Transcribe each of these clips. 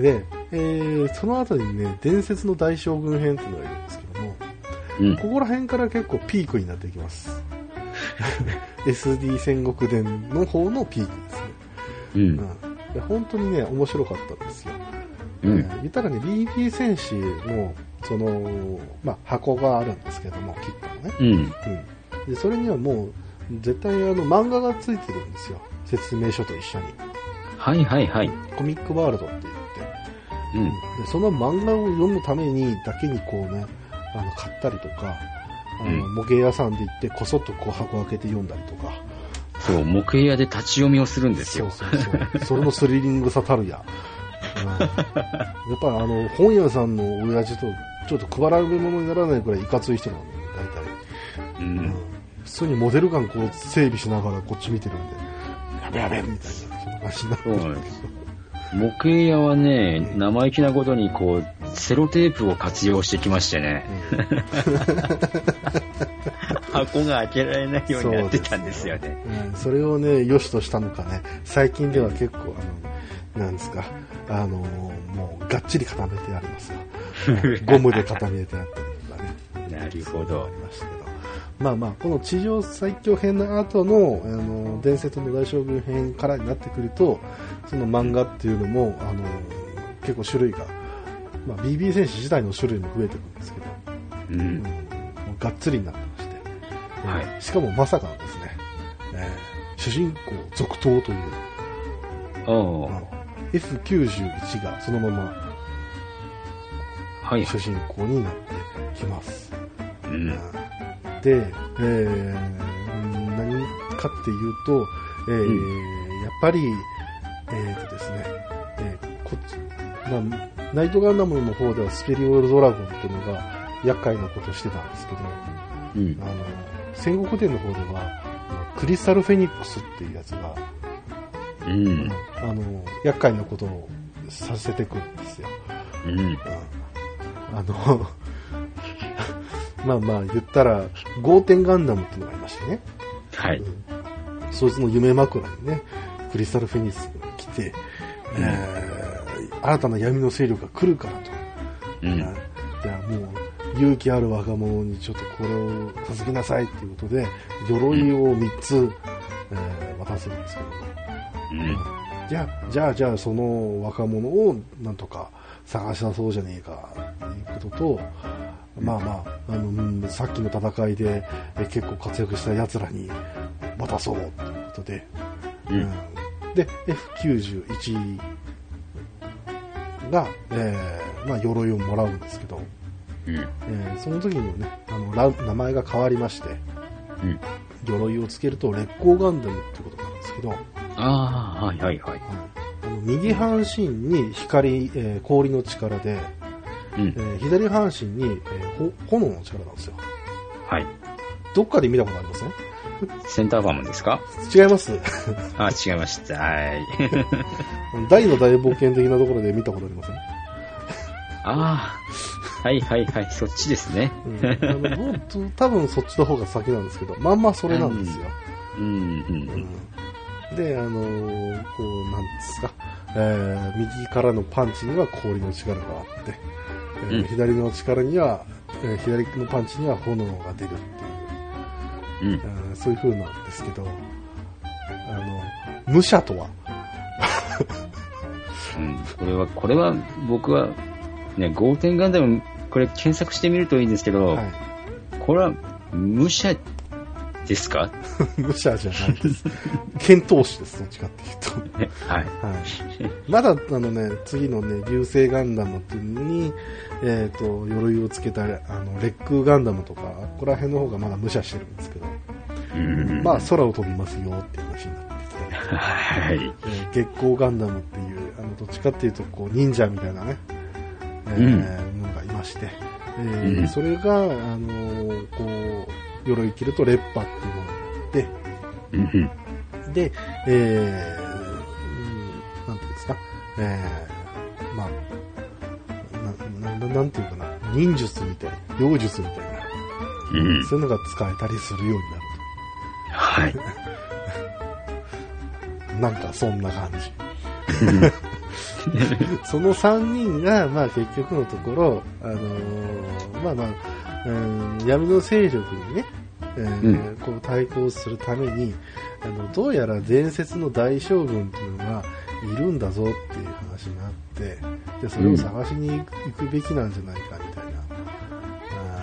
で、えー、その後にね、伝説の大将軍編っていうのがいるんですけども、うん。ここら辺から結構ピークになっていきます。SD 戦国伝の方のピークですね。うん。うん。で本当にね、面白かったんですよ。うんえー言ったらね、BB 戦士の、その、まあ、箱があるんですけども、キットのね。うん。うん。で、それにはもう、絶対あの、漫画がついてるんですよ。説明書と一緒に。はいはいはい。コミックワールドって言って。うん。で、その漫画を読むためにだけにこうね、あの、買ったりとか、あの、うん模型屋さんで行って、こそっとこう箱開けて読んだりとか。そう、模型屋で立ち読みをするんですよ。そうそうそう。それのスリリングさたるや。うん、やっぱりあの、本屋さんの親父と、ちょっと配られ物にならないくらいいかつい人なのね、大体。ううんん。普通にモデルガンこう整備しながらこっち見てるんで、やべやべみたいな、そんな感じになってるんです模型屋はね、生意気なことにこう、セロテープを活用してきましてね、箱が開けられないようになってたんですよね。うん、それをね、良しとしたのかね、最近では結構、あの、なんですか、あの、もう、がっちり固めてありますよ。ゴムで固めてあったりとかね。なるほどありましたけど。まあまあ、この地上最強編の後の、あの、伝説の大将軍編からになってくると、その漫画っていうのも、あの、結構種類が、まあ、BB 戦士自体の種類も増えてくるんですけど、ううんうがっつりになってまして、はい。えーしかもまさかのですね、えー主人公続投という、おーあの F91 がそのままはい。主人公になってきます。うん。で、えー何かっていうと、えーうやっぱり、えーとですね、えーこっち、まあ、ナイトガンダムの方ではスペリオドラゴンっていうのが厄介なことをしてたんですけど、うんあ。の、戦国伝の方では、クリスタルフェニックスっていうやつが、うん。あの、厄介なことをさせてくるんですよ。うん。うんあの、まあまあ言ったら、ゴーテンガンダムっていうのがいましてね。はい。うんそいつの夢枕にね、クリスタルフェニスが来て、うんえー新たな闇の勢力が来るからと。うん。じゃあもう、勇気ある若者にちょっとこれを授けなさいっていうことで、鎧を3つ、えー渡すんですけども。うん。じゃあ、じゃあ、じゃあ、その若者をなんとか探し出そうじゃねえか、ということと、まあまあ、あの、うんさっきの戦いでえ結構活躍した奴らに渡そうということで、うん。うんで、F91 が、えーまあ、鎧をもらうんですけど、うん。えーその時にもね、あの、ら名前が変わりまして、うん。鎧をつけると劣光ガンダムってことなんですけど、ああ、はいはいはい。あの右半身に光、えー氷の力で、うんえ。ー左半身に、えーほ炎の力なんですよ。はい。どっかで見たことありますね センターファーマンですか？違います。あ、違いました。はい。大の大冒険的なところで見たことありません、ああ、はいはいはい。そっちですね。うん、あのもうと多分そっちの方が先なんですけど、まんまそれなんですよ。うん、うん、うんで、あのーこう、なんですか、えー右からのパンチには氷の力があって、えーうん左の力には、えー左のパンチには炎が出るっていう、うん。そういう風なんですけど、あの、武者とは、うん、これは、これは、僕は、ね、ゴーテンガンダム、これ検索してみるといいんですけど、はい、これは、武者ですか？武者じゃないです。剣闘士です、どっちかっていうと。ねはい。はい。まだ、あのね、次のね、流星ガンダムっていうのに、えっ、と、鎧をつけた、あの、レックガンダムとか、ここら辺の方がまだ武者してるんですけど、うんまあ、空を飛びますよっていう話になってきて、はい。えー月光ガンダムっていう、あの、どっちかっていうと、こう、忍者みたいなね、えーうんものがいまして、えーうんそれが、あのーこう、鎧着ると、レッパっていうものがあって、うん、で、えー、うんなんていうんですか、えー、まあ、な、な、ななんていうかな、忍術みたいな、妖術みたいな、うん。そういうのが使えたりするようになるはい。と。なんかそんな感じ。その3人が、まあ結局のところ、あのーまあまあ、うん、闇の勢力にね、えーうこう対抗するために、あの、どうやら伝説の大将軍っていうのがいるんだぞっていう話があって、で、それを探しに行くべきなんじゃないかみたいな、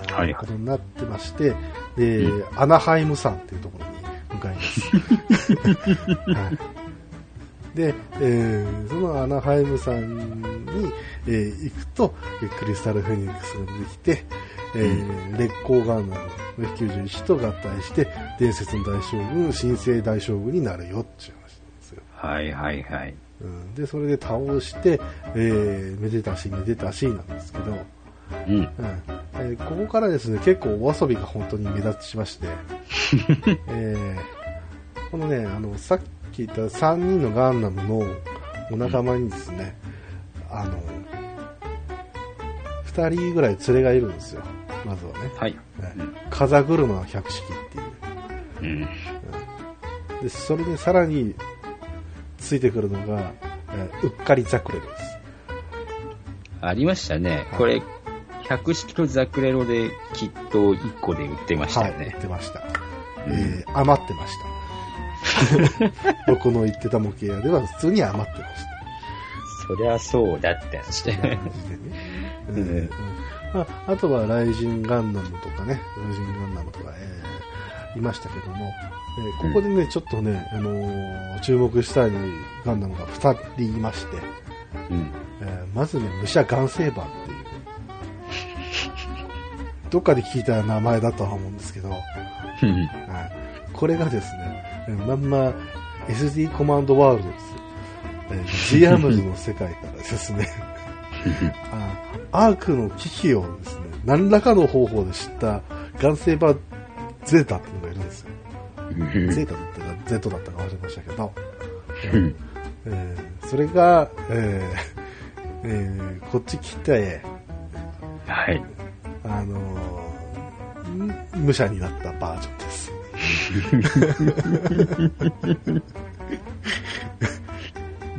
あーはい。はいことになってまして、で、うアナハイム山っていうところに向かいます。はい。で、えーそのアナハイム山に、えー行くと、えークリスタルフェニックスが出てきて、えー烈光ガンダム F91 と合体して、伝説の大将軍、神聖大将軍になるよっていう話なんですよ。はいはいはい。うん、で、それで倒して、えーめでたしめでたしなんですけど、うん。うんえーここからですね、結構お遊びが本当に目立ちまして、えーこのね、あの、さっき言った3人のガンダムのお仲間にですね、あの、2人ぐらい連れがいるんですよ、まずはね。はい。風車百式っていう。うん。で、それにさらについてくるのが、えーうっかりザクレルです。ありましたね。これ、100式とザクレロできっと1個で売ってましたはい、よね言っ。てました。うんえー余ってました。僕の言ってた模型屋では普通に余ってました。そりゃそうだって話でね。まあ、あとはライジンガンダムとかね、ライジンガンダムとか、えーいましたけども、えーここでね、ちょっとね、あのー注目したいガンダムが2人いまして、うん。えーまずね、武者ガンセーバーっていう、どっかで聞いた名前だとは思うんですけど、はい、これがですね、えーまんま SD コマンドワールドです。えージアムズの世界からですね、あアークの危機をですね、何らかの方法で知ったガンセーバーゼータっていうのがいるんですよ。ゼータだったか Z だったか忘れましたけど、うんえーそれが、えーえーこっち来て、はい。あのーん武者になったバージョンです。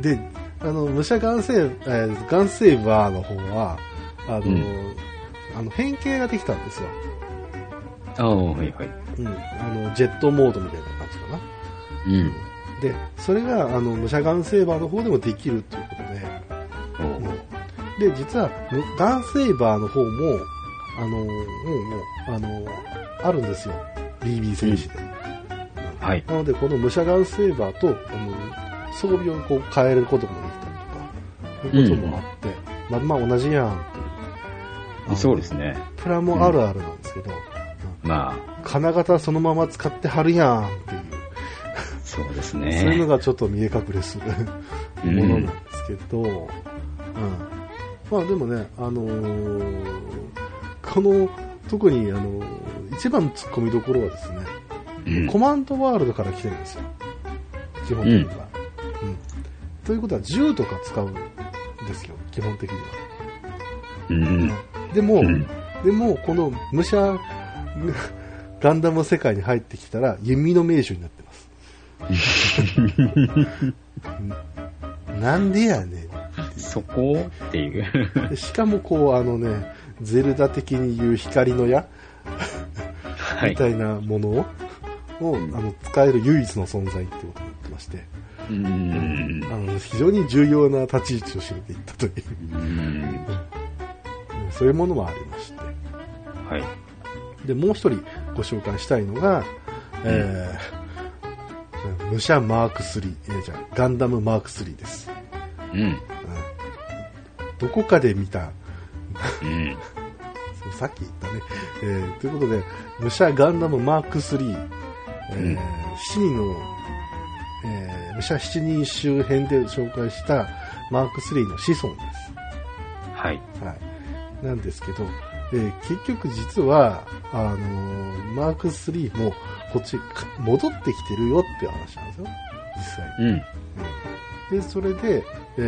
で、あの、武者ガンセー、えーガンセーバーの方は、あのーうんあの変形ができたんですよ。ああ、はいはい。うん。あの、ジェットモードみたいな感じかな。うん。で、それが、あの、武者ガンセーバーの方でもできるということで、おうで、実は、むガンセーバーの方も、あの、もう、もう、あの、あるんですよ。BB 戦士で。はい。なので、この武者ガンセーバーと、あの、装備をこう変えることもできたりとか、そういうこともあって、まあ、まあ同じやんっていう。そうですね。プラもあるあるなんですけど、まあ、金型そのまま使ってはるやんっていう、そうですそういうのね。がちょっと見え隠れするうんものなんですけど、うんまあでもね、あのーこの、特に、あのー一番の突っ込みどころはですね、うんコマンドワールドから来てるんですよ。基本的には。うんということは銃とか使うんですよ、基本的には。うん。でも、うんでも、この武者 ガンダムの世界に入ってきたら弓の名手になってます。う んなんでやねそこっていう。しかもこう、あのね、ゼルダ的に言う光の矢はい。みたいなものを、をんあの使える唯一の存在ってことになってまして、うん。あの非常に重要な立ち位置を占めていったという、うん。うんそういうものもありまして。はい。で、もう一人ご紹介したいのが、えー、武者マーク3、えーじゃあガンダムマーク3です。うん。うんどこかで見た、うん。さっき言ったね。えーということで、武者ガンダムマーク3、えーうん7人の、えー武者7人周辺で紹介したマーク3の子孫です。はい。はい。なんですけど、えー結局実は、あのーマーク3もこっちか戻ってきてるよっていう話なんですよ。実際。うん。で、それで、え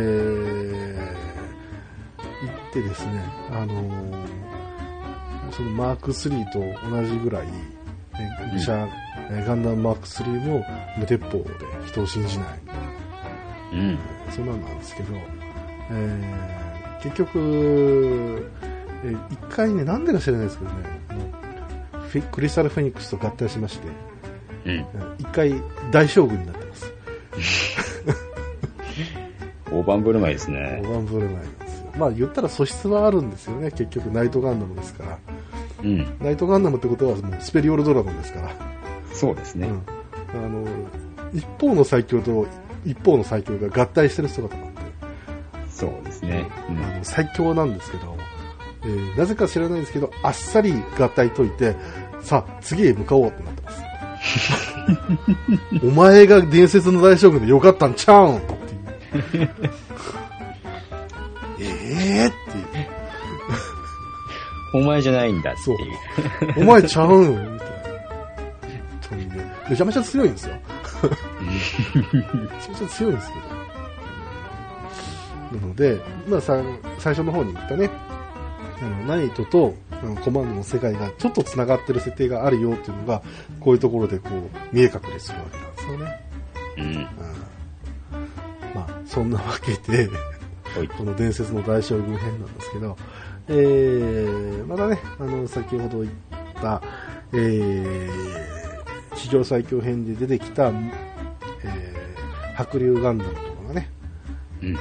ー行ってですね、あのーそのマーク3と同じぐらい、えー武者、えーガンダムマーク3も無鉄砲で人を信じない。うん。そんなんなんですけど、えー結局、えー一回ね、なんでか知らないですけどね、クリスタルフェニックスと合体しまして、うん。うん一回大将軍になってます。大盤振る舞いですね大。盤振る舞いなんですよ。まあ言ったら素質はあるんですよね、結局ナイトガンダムですから。うん。ナイトガンダムってことはもうスペリオルドラゴンですから。そうですね。うん、あの一方の最強と一方の最強が合体してる姿なんで、そうですね。うんあの最強なんですけど、えーなぜか知らないですけど、あっさり合体解いて、さあ、次へ向かおうってなってます。お前が伝説の大将軍でよかったんちゃうん？っていう。ええっていう。お前じゃないんだっていう。お前ちゃうん？みたいな。めちゃめちゃ強いんですよ。めちゃめちゃ強いんですけど。なので、まあさ、最初の方に言ったね、あの、ナイトとコマンドの世界がちょっと繋がってる設定があるよっていうのが、こういうところでこう、見え隠れするわけなんですよね。うん。うんまあ、そんなわけで、はい。この伝説の大将軍編なんですけど、えー、またね、あの、先ほど言った、えー、史上最強編で出てきた、えー、白竜ガンダムとかがね、うん。ま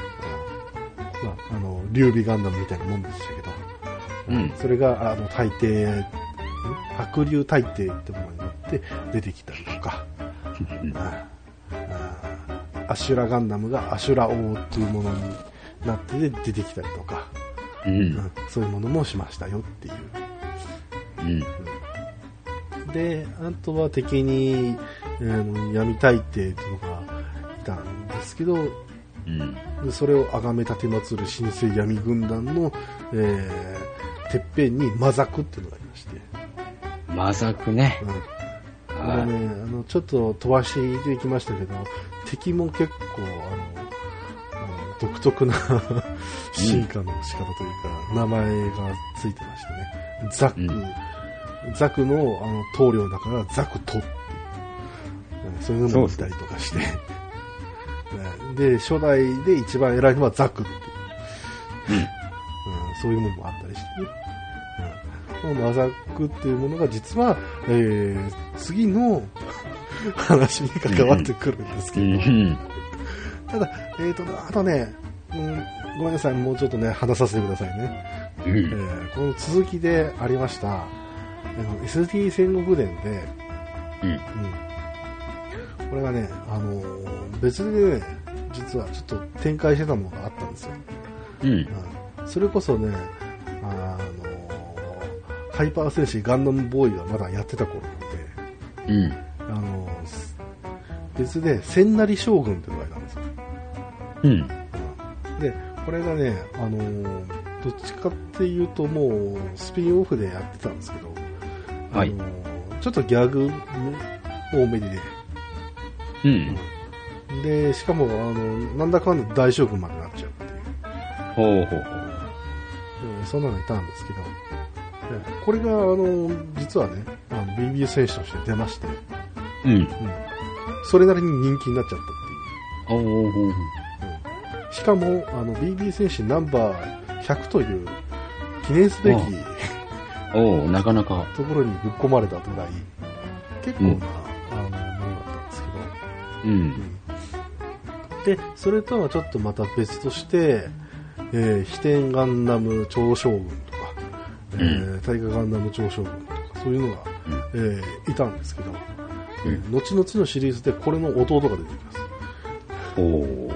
あ、あの、劉備ガンダムみたいなもんでしたけど、うん。それが、あの、大帝、ん？白竜大帝ってものになって出てきたりとか、アシュラガンダムがアシュラ王っていうものになって出てきたりとか、う。うん。んそういうものもしましたよっていう。うん。で、あとは敵に、あの闇大帝っていうのがいたんですけど、うん。でそれを崇め立て祀る新生闇軍団の、えーてっぺんに魔ザクっていうのがありまして、マザクね。うん。こあれね、あの、ちょっと飛ばしていきましたけど、敵も結構、あの、あの独特な進化の仕方というか、名前がついてましてね、ザク、うんザクのあの棟梁だからザクトってそういうのもいたりとかして、ね で、初代で一番偉いのはザクっていう。うん。うんそういうものもあったりしてね。うん、このマザクっていうものが実は、えー、次の 話に関わってくるんですけうど、ん。ただ、えーと、あとね、うん、ごめんなさい、もうちょっとね、話させてくださいね。うえん。ーこの続きでありました、あの SD 戦国伝で、うん。うん、これがね、あのー別でね、実はちょっと展開してたものがあったんですよ。うん。うんそれこそね、あのハイパー戦士ガンダムボーイがまだやってた頃なので、うん。あの別で千成将軍ってのがいたんですよ。うん。で、これがね、あのどっちかっていうともうスピンオフでやってたんですけど、はいあのちょっとギャグ多めでね、うん。で、しかも、あの、なんだかんだ大将軍までなっちゃうっていう。ほうほうほう。うんそんなのいたんですけど、えこれが、あの、実はね、あの BB 選手として出まして、うん。うん、それなりに人気になっちゃったっていう。おーほうほう。しかも、あの、BB 選手ナンバー100という記念すべきうんおーなかなか。ところにぶっ込まれたぐらい、結構な、うん。あの、ものだったんですけど、うん。で、それとはちょっとまた別として、えー、飛天ガンダム超将軍とか、えー、大河ガンダム超将軍とか、そういうのが、えーいたんですけど、うん。後々のシリーズでこれの弟が出てきます。おーっ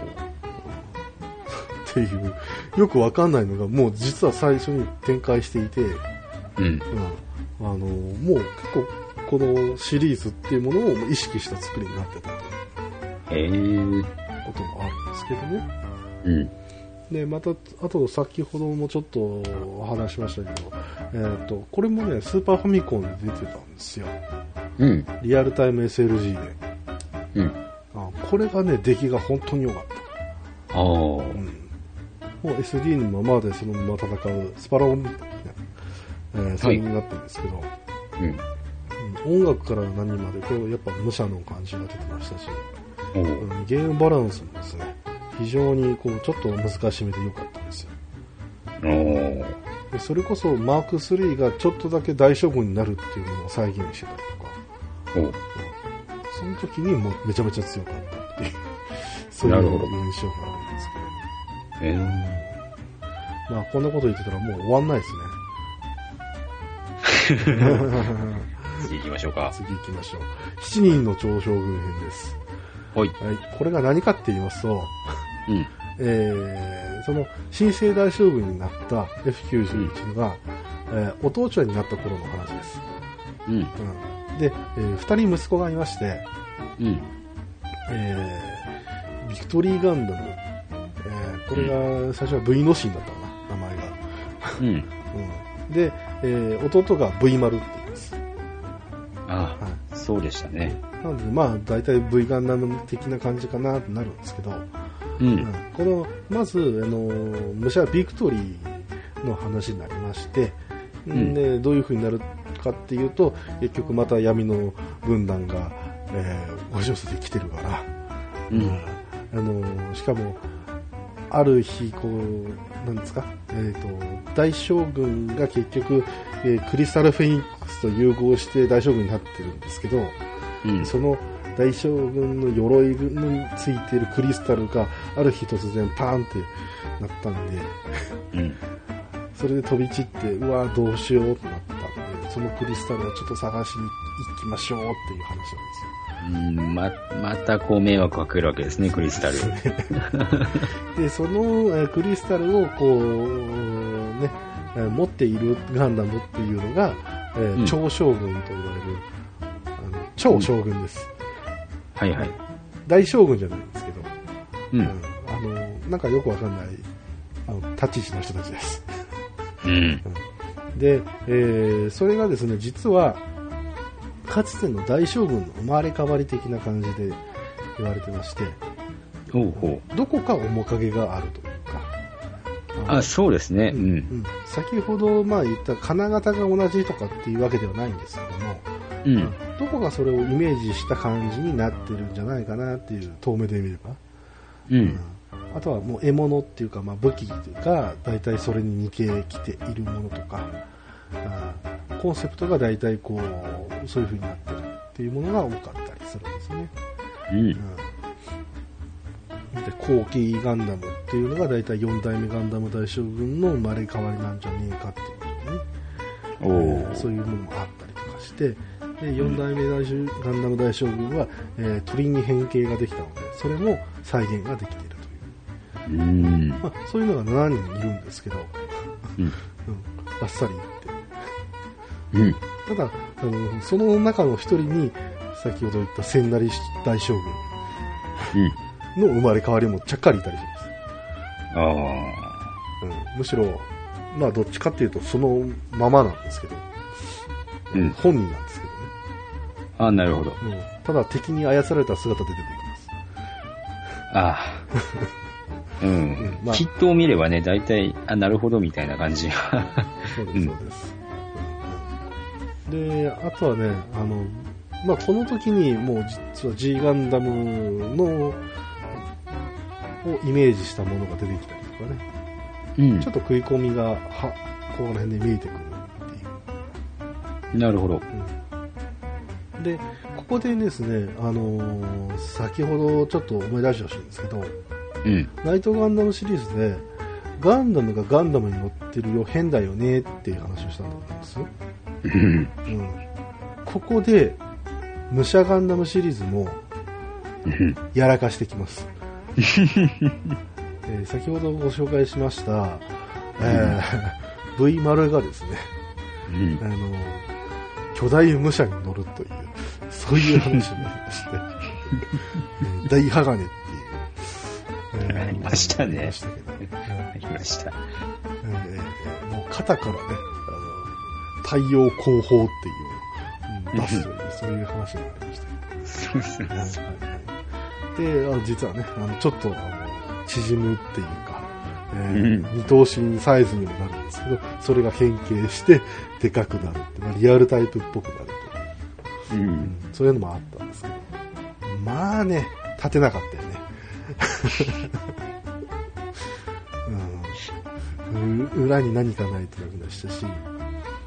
ていう、よくわかんないのが、もう実は最初に展開していて、うん、うん。あの、もう結構、このシリーズっていうものを意識した作りになってたという。こともあるんですけどね。うん。で、また、あと先ほどもちょっと話しましたけど、えっ、と、これもね、スーパーファミコンで出てたんですよ。うん。リアルタイム SLG で。うん。あこれがね、出来が本当に良かった。ああ。うん。もう SD のままでそのまま戦うスパロンみたいな、えー、それになってるんですけど、うん。うん音楽から何まで、これやっぱ武者の感じが出てましたし、おう。ーんゲームバランスもですね、非常にこうちょっと難しめで良かったんですよ。でそれこそマーク3がちょっとだけ大将軍になるっていうのを再現してたりとかおその時にもうめちゃめちゃ強かったっていう そういう印象があるんですえーけど。まあこんなこと言ってたらもう終わんないですね次行きましょうか。次行きましょう7人の超将軍編ですはい。はい、これが何かって言いますと、うん。えーその新生大将軍になった F91 が、えーお父ちゃんになった頃の話です。うん。うん、で、えー二人息子がいまして、うん。えービクトリーガンダム、えーこれが最初は V のシーンだったかな、名前が。うん。うん、で、えー弟が V 丸って言います。あはあ、そうでしたね。い、なので、まあ、大体 V ガンダム的な感じかなってなるんですけど、ううんん。このまずあの武者ビクトリーの話になりまして、んでどういう風になるかっていうと結局また闇の軍団が、えー押し寄せてきてるから、うん。あのしかもある日こうなんですか、えー、と大将軍が結局、えークリスタルフェニックスと融合して大将軍になってるんですけど、うん。その大将軍の鎧についているクリスタルがある日突然パーンってなったんで、うん。それで飛び散って、うわどうしようってなったんで、そのクリスタルをちょっと探しに行きましょうっていう話なんうんま、またこう迷惑かけるわけですね、クリスタル。でその、えークリスタルをこう、ね、えー持っているガンダムっていうのが、えーうん超将軍と言われる、あの超将軍です。はいはい。大将軍じゃないんですけど、う。うんんあの、なんかよくわかんない、あの、立ち位置の人たちです。うん。で、えーそれがですね、実は、かつての大将軍の生まれ変わり的な感じで言われてまして、ほうほう。どこか面影があるというか、あ、そうですね。う。うんん先ほどまあ言った金型が同じとかっていうわけではないんですけども、うん。どこがそれをイメージした感じになってるんじゃないかなっていう遠目で見れば、うん。あとはもう獲物っていうか、まあ、武器が大体それに似てきているものとか、コンセプトが大体こうそういう風になってるっていうものが多かったりするんですね。うん。うん、で後期ガンダムっていうのが大体4代目ガンダム大将軍の生まれ変わりなんじゃねえかっていうことでね、おえーーそういうものもあったりとかしてで4代目大将ガンダム大将軍は、えー鳥に変形ができたのでそれも再現ができているといううん。まあ、そういうのが7人いるんですけど、うん。うん、バッサリ。うん。ただ、あの、その中の一人に、先ほど言った千成大将うん。軍の生まれ変わりもちゃっかりいたりします。ああ。うん、むしろ、まあ、どっちかっていうと、そのままなんですけど、うん本人なんですけどね。あなるほど。うん、ただ、敵に操られた姿で出てきます。ああ。ううんん。まあキットを見ればね、大体、あ、なるほど、みたいな感じが。そうです、うんそうです。で、あとはね、あの、まあ、この時にもう実は G ガンダムの、をイメージしたものが出てきたりとかね、うんちょっと食い込みが、は、この辺で見えてくるっていう。なるほど。うんで、ここでですね、あのー先ほどちょっと思い出してほしいんですけど、うん。ナイトガンダムシリーズで、ガンダムがガンダムに乗ってるよ、変だよねっていう話をしたんだと思うんです。うん。うん。ここで、武者ガンダムシリーズもうんやらかしてきます。えー先ほどご紹介しました、えー V 丸がですね、うん。あの、巨大武者に乗るという、そういう話になりまして、えー大鋼っていう、えーありましたね。ありましたけどね。ありました。えーもう肩からね、太陽光砲っていう出すという、そういう話がありました。そうそうけど、はい。で、あの実はね、あのちょっとあの縮むっていうか、えーうん。見通しサイズにもなるんですけど、それが変形してでかくなるって、まあ、リアルタイプっぽくなるという、ん。ん。そういうのもあったんですけど、まあね、立てなかったよね。うん、う裏に何かないとダメでしたし、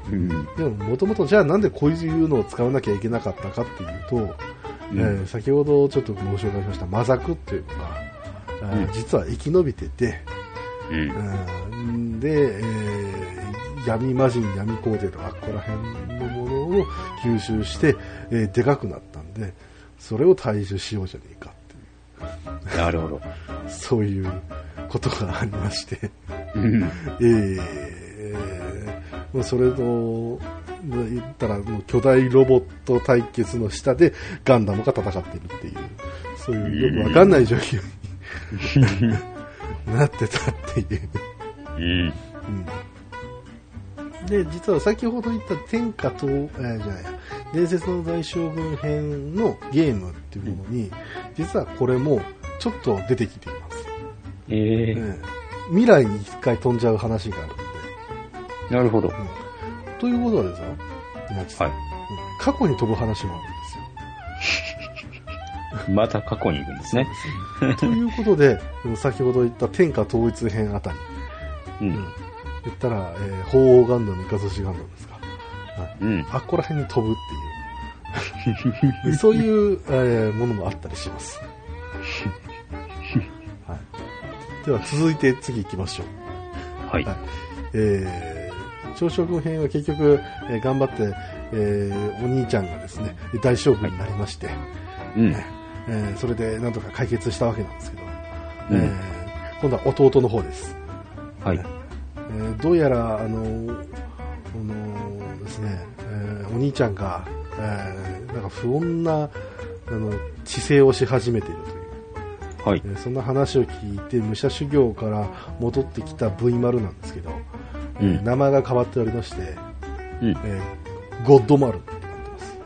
うん。でももともとじゃあなんでこういうのを使わなきゃいけなかったかっていうと、うんえー先ほどちょっとご紹介しましたマザクっていうのが、うん実は生き延びてて、うん。うんで、えー闇魔人、闇皇帝とか、ここら辺のものを吸収して、えーでかくなったんで、それを退治しようじゃねえかってなるほど。いう、そういうことがありまして、うん。えーそれと、言ったら、巨大ロボット対決の下でガンダムが戦ってるっていう、そういうよくわかんない状況に なってたっていう。うん。うんで、実は先ほど言った天下と、えーじゃないや、伝説の大将軍編のゲームっていうものに、実はこれもちょっと出てきています。えええー未来に一回飛んじゃう話がある。なるほど。うんということはですよ、稲地さんはい。うん過去に飛ぶ話もあるんまた過去に行くんですね。ですよ。ということで、うん先ほど言った天下統一編あたり、ううんん。言ったら、えー鳳凰ガンダム、イカズチガンダムですか。はいうん。あっこら辺に飛ぶっていう。そういう、えーものもあったりします。はい、では続いて次行きましょう。はい。はいえー、朝食軍編は結局、えー頑張って、えーお兄ちゃんがですね、大将軍になりまして、うん。えーそれでなんとか解決したわけなんですけど、うんえー今度は弟の方です。はい。えーどうやら、あのーあのーですね、えーお兄ちゃんが、えーなんか不穏な、あの、治世をし始めているという、はいえ。ーそんな話を聞いて、武者修行から戻ってきた V 丸なんですけど、名前が変わっておりまして、うん。えーゴッドマルってなってます。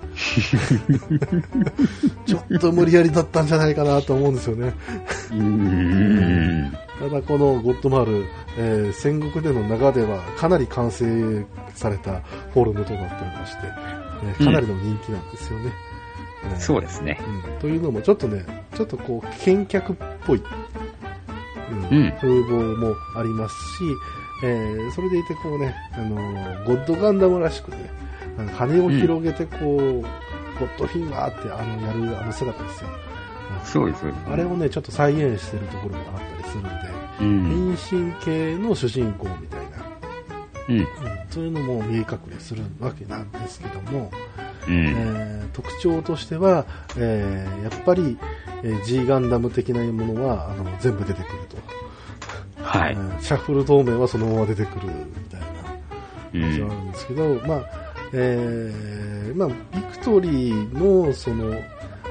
ちょっと無理やりだったんじゃないかなと思うんですよね。うん。ただこのゴッドマル、えー戦国での中ではかなり完成されたフォルムとなっておりまして、えーかなりの人気なんですよね。えーそうですね。うんというのもちょっとね、ちょっとこう、見客っぽい、うんうん風貌もありますし、えーそれでいてこうね、あのーゴッドガンダムらしくね、羽を広げてこう、ゴッドフィンガーってあのやるあの姿ですよ。そうです。そうですあれをね、ちょっと再現してるところがあったりするんで、うん。変身系の主人公みたいな、うん。うんそういうのも見え隠れするわけなんですけども、うん。えー特徴としては、えーやっぱり、えー G ガンダム的なものはあの全部出てくると、はい。えーシャッフル同盟はそのまま出てくるみたいなうん。感じはあるんですけど、まあえーまあ、ビクトリーのその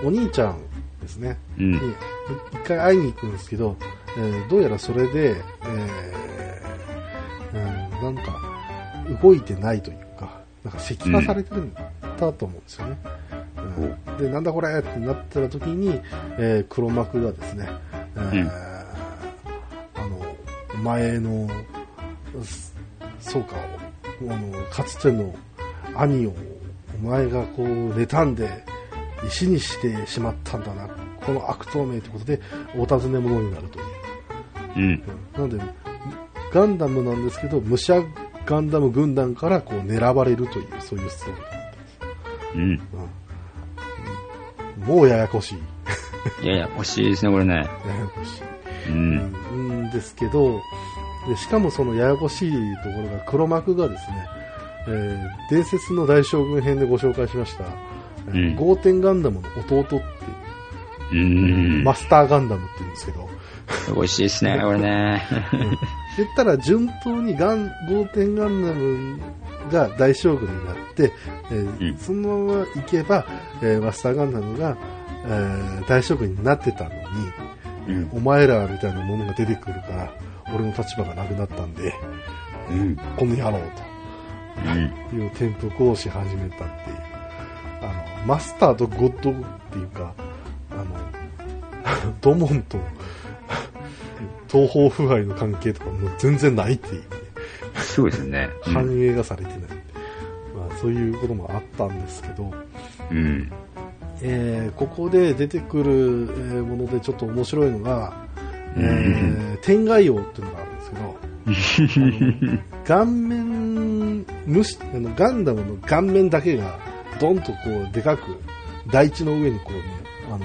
お兄ちゃんですね、うんに。一回会いに行くんですけど、えーどうやらそれで、えーうん、なんか動いてないというか、なんか石化されてるんだと思うんですよね。うんで、なんだこれってなってた時に、えー黒幕がですね、えーうん前の、すそうか、あの、かつての兄を、お前がこう、妬んで、石にしてしまったんだな、この悪党名ということで、お尋ね者になるという。うん。うんなので、ガンダムなんですけど、武者ガンダム軍団からこう狙われるという、そういうストーリー。うん。うんもうややこしい。いやいや、欲しいですね、これね。ややこしい。うん。うんですけどで、しかもそのややこしいところが黒幕がですね、えー伝説の大将軍編でご紹介しました、ゴーテンガンダムの弟っていう、うん。マスターガンダムって言うんですけど、美味しいですね、これね。言ったら順当にガンゴーテンガンダムが大将軍になって、えーうんそのまま行けば、えーマスターガンダムが、えー大将軍になってたのに、うん。お前らみたいなものが出てくるから、俺の立場がなくなったんで、うん。この野郎うん。という転覆をし始めたっていう。あの、マスターとゴッドっていうか、あの、ドモンと 東方腐敗の関係とかもう全然ないっていうね、そうですね。反映がされてない。まあそういうこともあったんですけど、うん。えーここで出てくる、えーものでちょっと面白いのが、えー天外王っていうのがあるんですけど、顔面虫あのガンダムの顔面だけがドンとこうでかく台地の上にこうねあの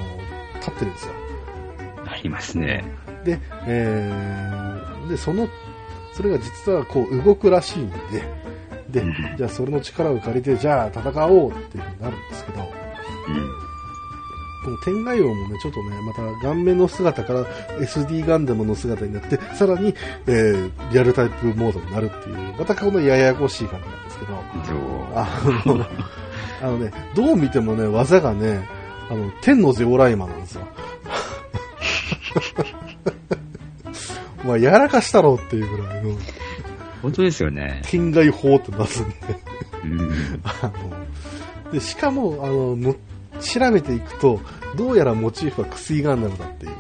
立ってるんですよありますね。で,、えーでそのそれが実はこう動くらしいんででうんじゃあそれの力を借りてじゃあ戦おうっていうふうになるんですけどうん。この天外王もね、ちょっとね、また顔面の姿から SD ガンダムの姿になって、さらに、えーリアルタイプモードになるっていう、またこのややこしい感じなんですけど。あの、あのね、どう見てもね、技がね、あの、天のゼオライマなんですよ。まあ、やらかしたろうっていうぐらいの、本当ですよね。天外法って出すんで、うん。あの、で、しかも、あの、の調べていくと、どうやらモチーフはクスイガンダムだっていう。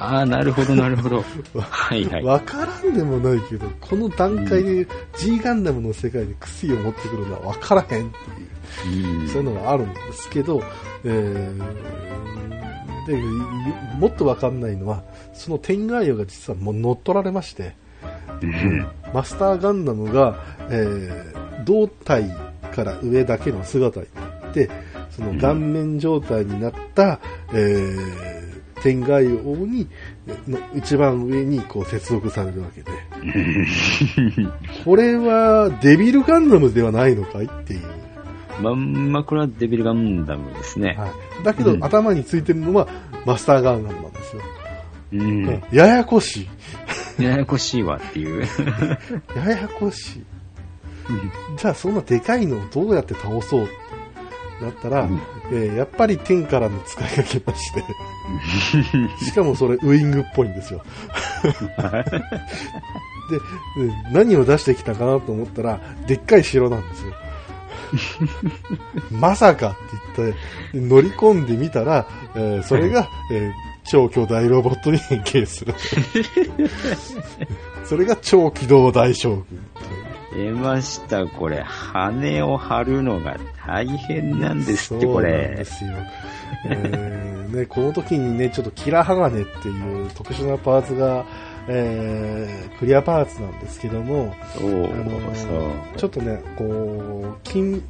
ああ、なるほど、なるほど。はいはい。わからんでもないけど、この段階で G ガンダムの世界でクスイを持ってくるのはわからへんっていう、うんそういうのがあるんですけど、えーで、いもっとわかんないのは、その天外王が実はもう乗っ取られまして、うんマスターガンダムが、えー胴体から上だけの姿になって、その顔面状態になった、えー天外王に、の一番上にこう接続されるわけで、これはデビルガンダムではないのかいっていう。まんまこれはデビルガンダムですね。はい、だけど、うん頭についてるのはマスターガンダムなんですよ。うん。ややこしい。ややこしいわっていう。ややこしい。じゃあそんなでかいのをどうやって倒そうってなったら、うんえーやっぱり天からの使いがけまして、しかもそれウイングっぽいんですよ。で、うん何を出してきたかなと思ったら、でっかい城なんですよ。まさかって言って、乗り込んでみたら、えーそれが、えー超巨大ロボットに変形する。それが超機動大将軍。出ました、これ。羽を張るのが大変なんですって、こそうなんれで。すよ。えーね、この時にね、ちょっとキラ鋼っていう特殊なパーツが、えークリアパーツなんですけども、あの。ちょっとね、こう、金、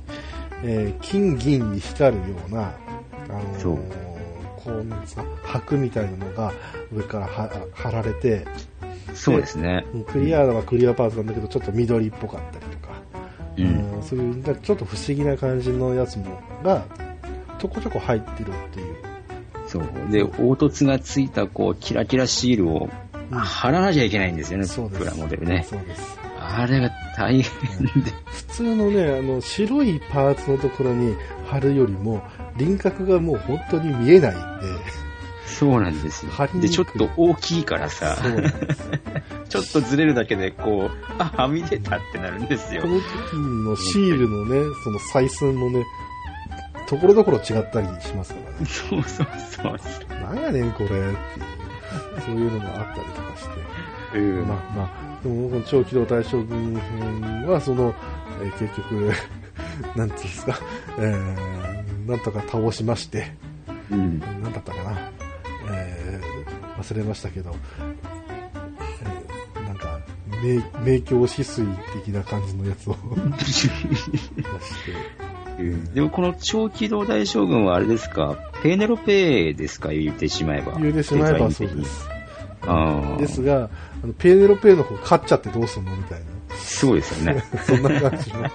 えー金銀に光るような、あのこうなんですか、箔みたいなのが上からは貼られて、そうですね。クリアはクリアパーツなんだけど、ちょっと緑っぽかったりとか、うん。うんそういう、ちょっと不思議な感じのやつも、が、ちょこちょこ入ってるっていう。そう。で、凹凸がついた、こう、キラキラシールをうん貼らなきゃいけないんですよね、そうですプラモデルね。そうです。あれが大変で。普通のね、あの、白いパーツのところに貼るよりも、輪郭がもう本当に見えないんで、そうなんですよで、いちょっと大きいからさ。ちょっとずれるだけで、こう、あ、はみ出たってなるんですよこ。の時のシールのね、その採寸もね、ところどころ違ったりしますからね。そうそうそう。なんやねんこれっていう、そういうのもあったりとかして。うんまあまあ、でもこの超機動大将軍編は、その、えー結局、なんていうんですか、えー、なんとか倒しまして、うん。なんだったかな、えー、忘れましたけど、えーなんか、明明鏡止水的な感じのやつを出して、でもこの超機動大将軍はあれですか、ペーネロペーですか、言ってしまえば。言うてしまえばそうで。す。ですが、あのペーネロペーの方勝っちゃってどうすんのみたいな。そうですよね。そんな感じも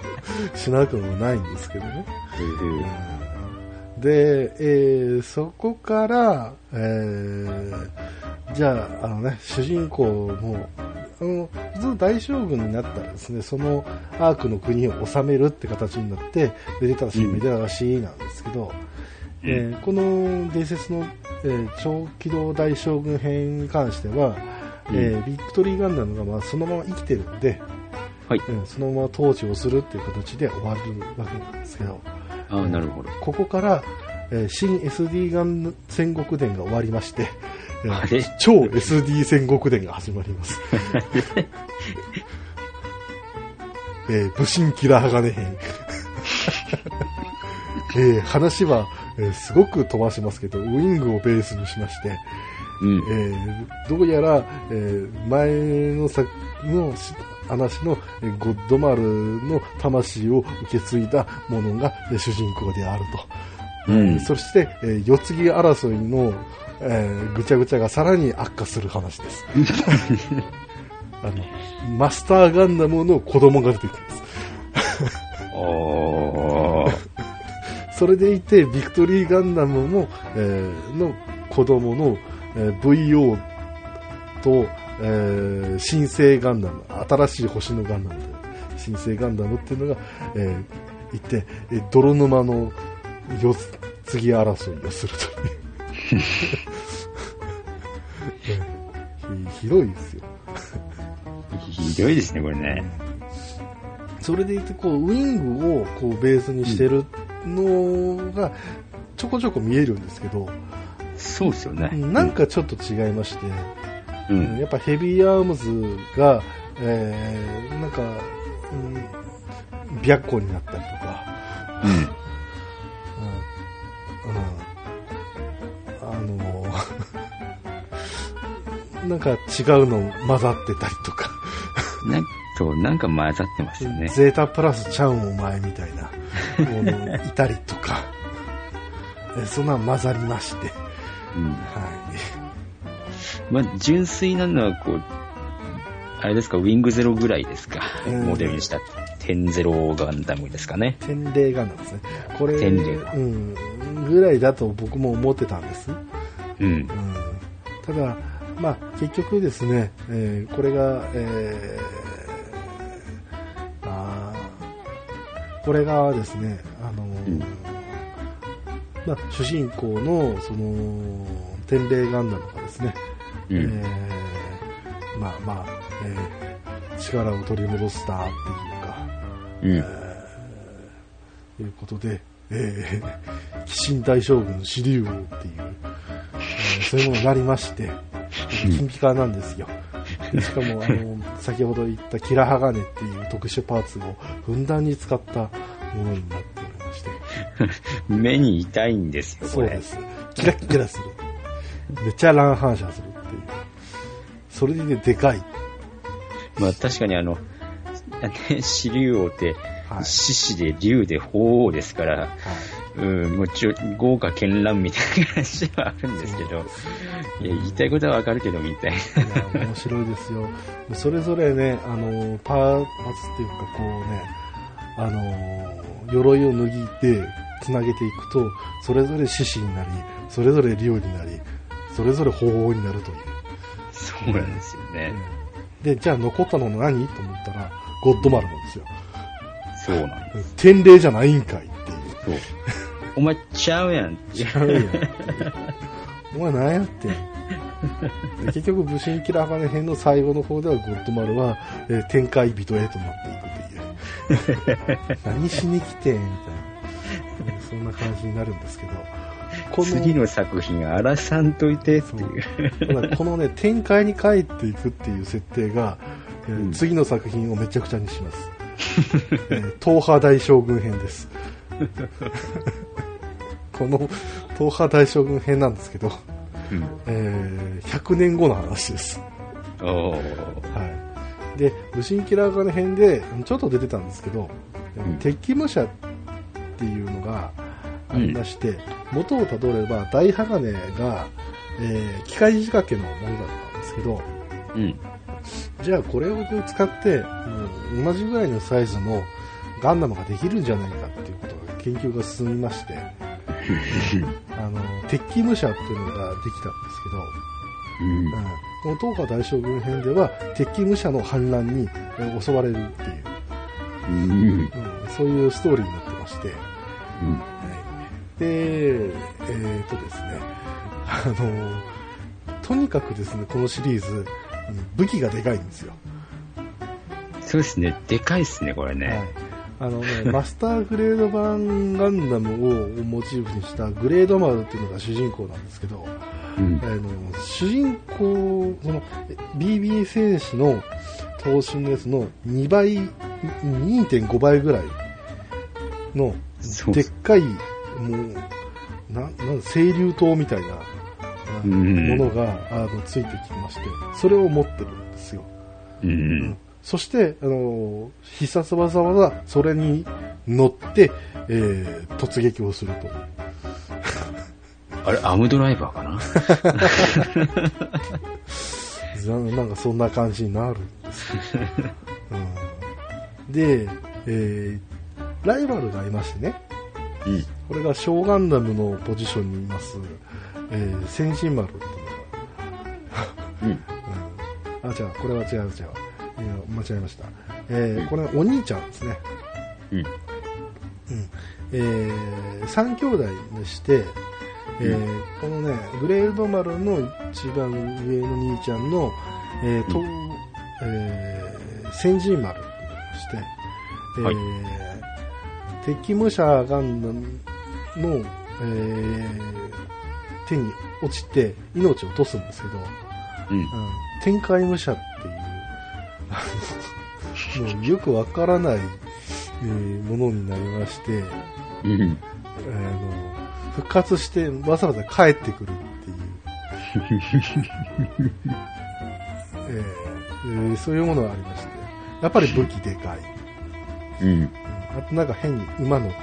しなくもないんですけどね。うんで、えーそこから、えーじゃあ、あのね、主人公も、あの、普通大将軍になったらですね、そのアークの国を治めるって形になって、めでたらしい、うん。めでたらしいなんですけど、うん。えーこの伝説の、えー超機動大将軍編に関しては、えービクトリーガンダムがまあそのまま生きてるんで、はい。うんそのまま統治をするっていう形で終わるわけなんですけど、ああ、なるほど。ここから、えー新 SD ガン戦国伝が終わりまして、えー超 SD 戦国伝が始まります。えー武神キラー鋼編。えー話は、えーすごく飛ばしますけど、ウィングをベースにしまして、うん。えーどうやら、えー前の作のし話のえーゴッドマルの魂を受け継いだものがえー主人公であると。うんそして、えー世継ぎ争いの、えーぐちゃぐちゃがさらに悪化する話です。あの、マスターガンダムの子供が出てきます。それでいて、ビクトリーガンダムも、えーの子供の、えー VO と、えー新生ガンダム、新しい星のガンダム新生ガンダムっていうのが、えーいて、えー泥沼の世継ぎ争いをするという。え ーひ広いですよ。ひどいですね、これね。それでいて、こう、ウィングをこうベースにしてるのが、ちょこちょこ見えるんですけど、そうですよね。なんかちょっと違いまして、うん。やっぱヘビーアームズが、えー、なんか、うん、白虎になったりとか、うん、うん、あの、なんか違うの混ざってたりとか、うん。なんと、なんか混ざってますよね。ゼータプラスちゃうんお前みたいな、ものいたりとか、えそんなん混ざりまして、うん。はい。まあ、純粋なのは、こう、あれですか、ウィングゼロぐらいですか。うんモデルにした10ゼロガンダムですかね。天霊ガンダムですね。これ、うん、ぐらいだと僕も思ってたんです。うんう。ん、ただ、まあ、結局ですね、えーこれが、えーあーこれがですね、あのーんまあ、主人公のその天霊ガンダムがですね、うん。えーまあまあ、えー力を取り戻したっていうか、うん。ということで、えー、鬼神大将軍シリュウオウっていう、えーそういうものになりまして、金ピカなんですよ。で しかも、あの、先ほど言ったキラハガネっていう特殊パーツをふんだんに使ったものになっておりまして、目に痛いんですよ、これ。そうです。キラッキラする。めっちゃ乱反射する。それでね、でかい。まあ確かにあの、ね、死竜王って、はい。獅子で竜で鳳凰ですから、はいうん、もうちょ、豪華絢爛みたいな話はあるんですけど、いや、言いたいことはわかるけど、みたいな。いや面白いですよ。それぞれね、あの、パーツっていうか、こうね、あの、鎧を脱ぎでつなげていくと、それぞれ獅子になり、それぞれ竜になり、それぞれ鳳凰になるという。そうなんですよね。で、じゃあ残ったの何と思ったら、ゴッドマルなんですよ。そうなんで天霊じゃないんかいっていう。す。そう。お前ちゃうやん。ちゃうやん。お前何やってんで結局、武神キラーハネ編の最後の方では、ゴッドマルは、えー天界人へとなっていくっていう。何しに来てんみたいな。そんな感じになるんですけど、この、次の作品荒らさんといてっていう。このね、展開に帰っていくっていう設定が、えーうん次の作品をめちゃくちゃにします。えー東波大将軍編です。この東波大将軍編なんですけど、うん。えー100年後の話です。はい。で、武神キラーガネ編で、ちょっと出てたんですけど、ん敵武者っていうのがありまして、元をたどれば大鋼が、えー機械仕掛けのものだったんですけど、うん。じゃあこれを使って、もう同じぐらいのサイズのガンダムができるんじゃないかっていうことが研究が進みまして、あの、鉄器武者っていうのができたんですけど、うん。うんこの東華大将軍編では鉄器武者の反乱にえー襲われるっていう、うん。うんそういうストーリーになってまして、うん。はいで、えーとですね、あの、とにかくですね、このシリーズ、うん武器がでかいんですよ。そうですね。でかいっすね、これはいね。。あのね、マスターグレード版ガンダムをモチーフにしたグレードマルっていうのが主人公なんですけど、うんあ。の主人公、その BB 戦士の頭身のやつの2倍、2.5倍ぐらいのでっかい、もう、な、なん清流灯みたいな、ものが、あの、ついてきまして、それを持ってるんですよ。ううんん。そして、あの、必殺技はそれに乗って、えー突撃をすると。あれ、アムドライバーかな？ななんかそんな感じになるんですよ、うん、で、えーライバルがいましてね、うん。これがショーガンダムのポジションにいます、えー、先進丸っていうのが、うん。うん、あ、違う、これは違う違う。いや間違えました。えーこれはお兄ちゃんですね。うん。うん。えー、三兄弟でして、えーこのね、グレード丸の一番上の兄ちゃんの、えーと、えー、先人丸として、えーはい敵武者ガンダムの、えー手に落ちて命を落とすんですけど、うん。うん天界武者っていう もうよくわからない、えーものになりまして、うん。あの復活してわざわざ帰ってくるっていう、えーえーそういうものがありまして、やっぱり武器でかい。うん。うんあとなんか変に馬乗って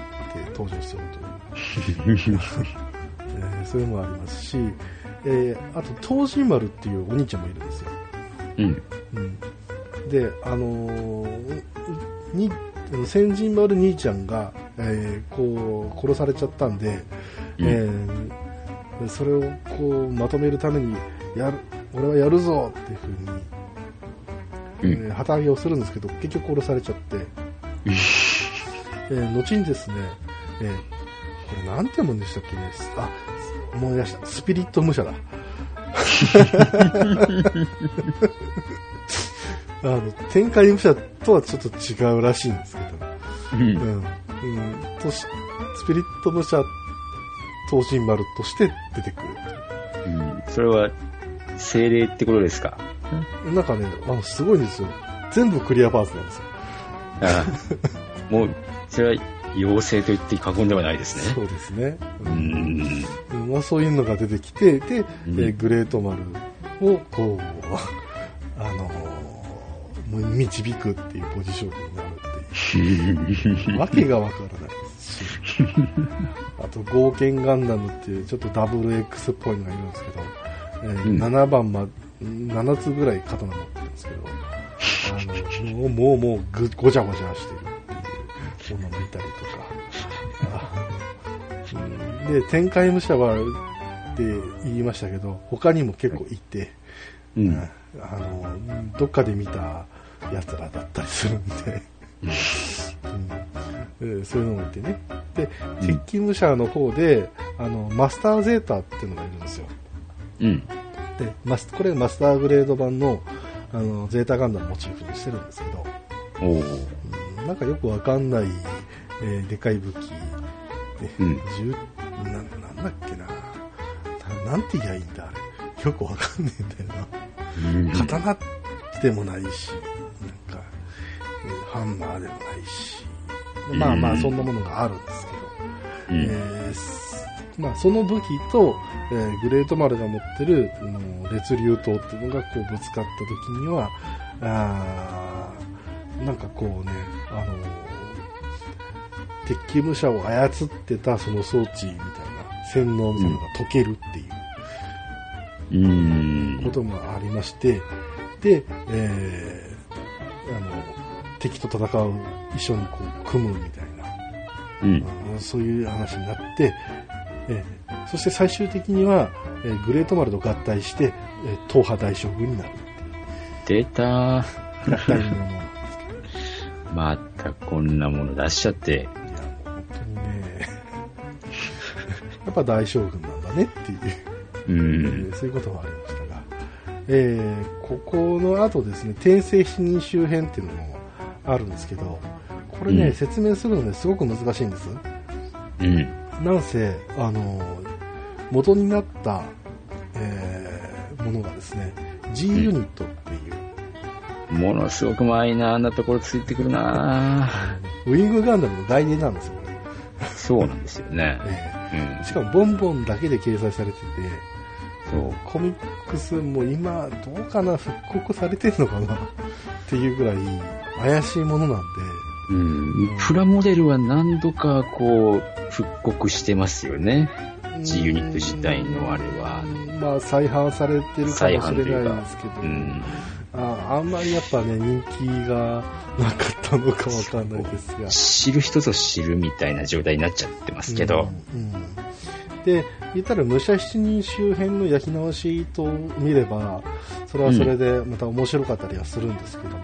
登場するとえーそういうのもありますし、えーあと東神丸っていうお兄ちゃんもいるんですよ。うん。うん、で、あのーに先人丸兄ちゃんが、えーこう殺されちゃったんで、うん。えーそれをこうまとめるためにやる俺はやるぞっていうふうに、うん。えー旗揚げをするんですけど結局殺されちゃって、えー後にですね、えーこれなんて読むんでしたっけね。あ思い出した。スピリット武者だ。あの天界武者とはちょっと違うらしいんですけど、うん。うん。うん、としスピリット武者東神丸として出てくる。うん。それは、精霊ってことですか？なんかねあのすごいんですよ。全部クリアパーツなんですよ。ああもう、それは、妖精と言って過言ではないですね。そうですね、う。ん。うんまあ、そういうのが出てきてで、うんえーグレート丸をこうあのー導くっていうポジションになるっていうわけがわからないですし あと冒険ガンダムっていうちょっとダブル X っぽいのがいるんですけど、えーうん7番ま7つぐらい刀持ってるんですけどあのもうもうもうぐごちゃごちゃしてるで天界武者はって言いましたけど他にも結構いて、うん。あのどっかで見たやつらだったりするんで、うん。えーそういうのもいてね。でうん。鉄筋武者の方であのマスターゼータっていうのがいるんですよ。うん。でマスこれマスターグレード版のあのゼータガンダムモチーフにしてるんですけど、おお。うん。なんかよくわかんない、えーでかい武器で、うん。銃ななんだっけな。ななんて言いやいいんだあれ。よくわかんねえんだよな。うん。刀でもないし、なんか、えーハンマーでもないし、まあまあそんなものがあるんですけど、うん。えーすまあその武器と、えーグレート丸が持ってる、うん烈竜刀っていうのがこうぶつかった時には、あーなんかこうね、あの鉄器武者を操ってたその装置みたいな、洗脳みたいなのが解けるっていう。うん。こともありまして、で、えーあの、敵と戦う、一緒にこう、組むみたいな、うん。うんそういう話になって、えーそして最終的には、えーグレート丸と合体して、えー東派大将軍になるっていう、出たー。合体のものなんですけど、またこんなもの出しちゃって。やっぱ大将軍なんだねっていう。うえん。ーそういうこともありましたが、えーここの後ですね、転生死人周辺っていうのもあるんですけど、これね、うん説明するのね、すごく難しいんです。うん。なんせ、あのー元になった、えーものがですね、G ユニットっていう、ものすごくマイナーなところついてくるなウィングガンダムの概念なんですよ、ね。そそうなんですよね。えうん。しかもボンボンだけで掲載されてて、そう。コミックスも今、どうかな、復刻されてんのかなっていうぐらい怪しいものなんで、うん。プラモデルは何度かこう、復刻してますよね。G ユニット自体のあれはうんまあ、再販されてるかもしれないですけど、うん。ああんまりやっぱね、人気がなかったのかわかんないですが。知る人ぞ知るみたいな状態になっちゃってますけど。うんうんで、言ったら武者七人周辺の焼き直しと見れば、それはそれでまた面白かったりはするんですけども、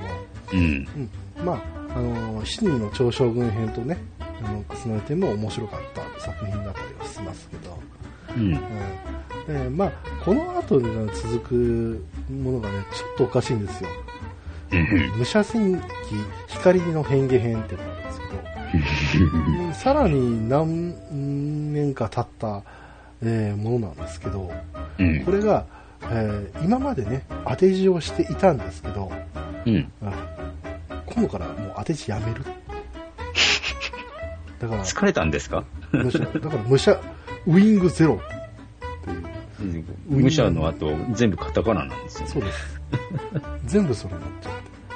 うん。うんまあ、あの、七人の超将軍編とね、あの重ねても面白かった作品だったりはしますけど、うん。うんでまあ、この後が続くものがね、ちょっとおかしいんですよ。うん。武者戦記光の変化編っていうのがあるんですけど、う んさらに何年か経った、えーものなんですけど、うんこ。れが、えー今までね、当て字をしていたんですけど、うん。あ今度からもう当て字やめる。だから、疲れたんですか？だから武者、ウィングゼロっていう、武者の後、全部カタカナなんですよ。そうです。全部それになっちゃ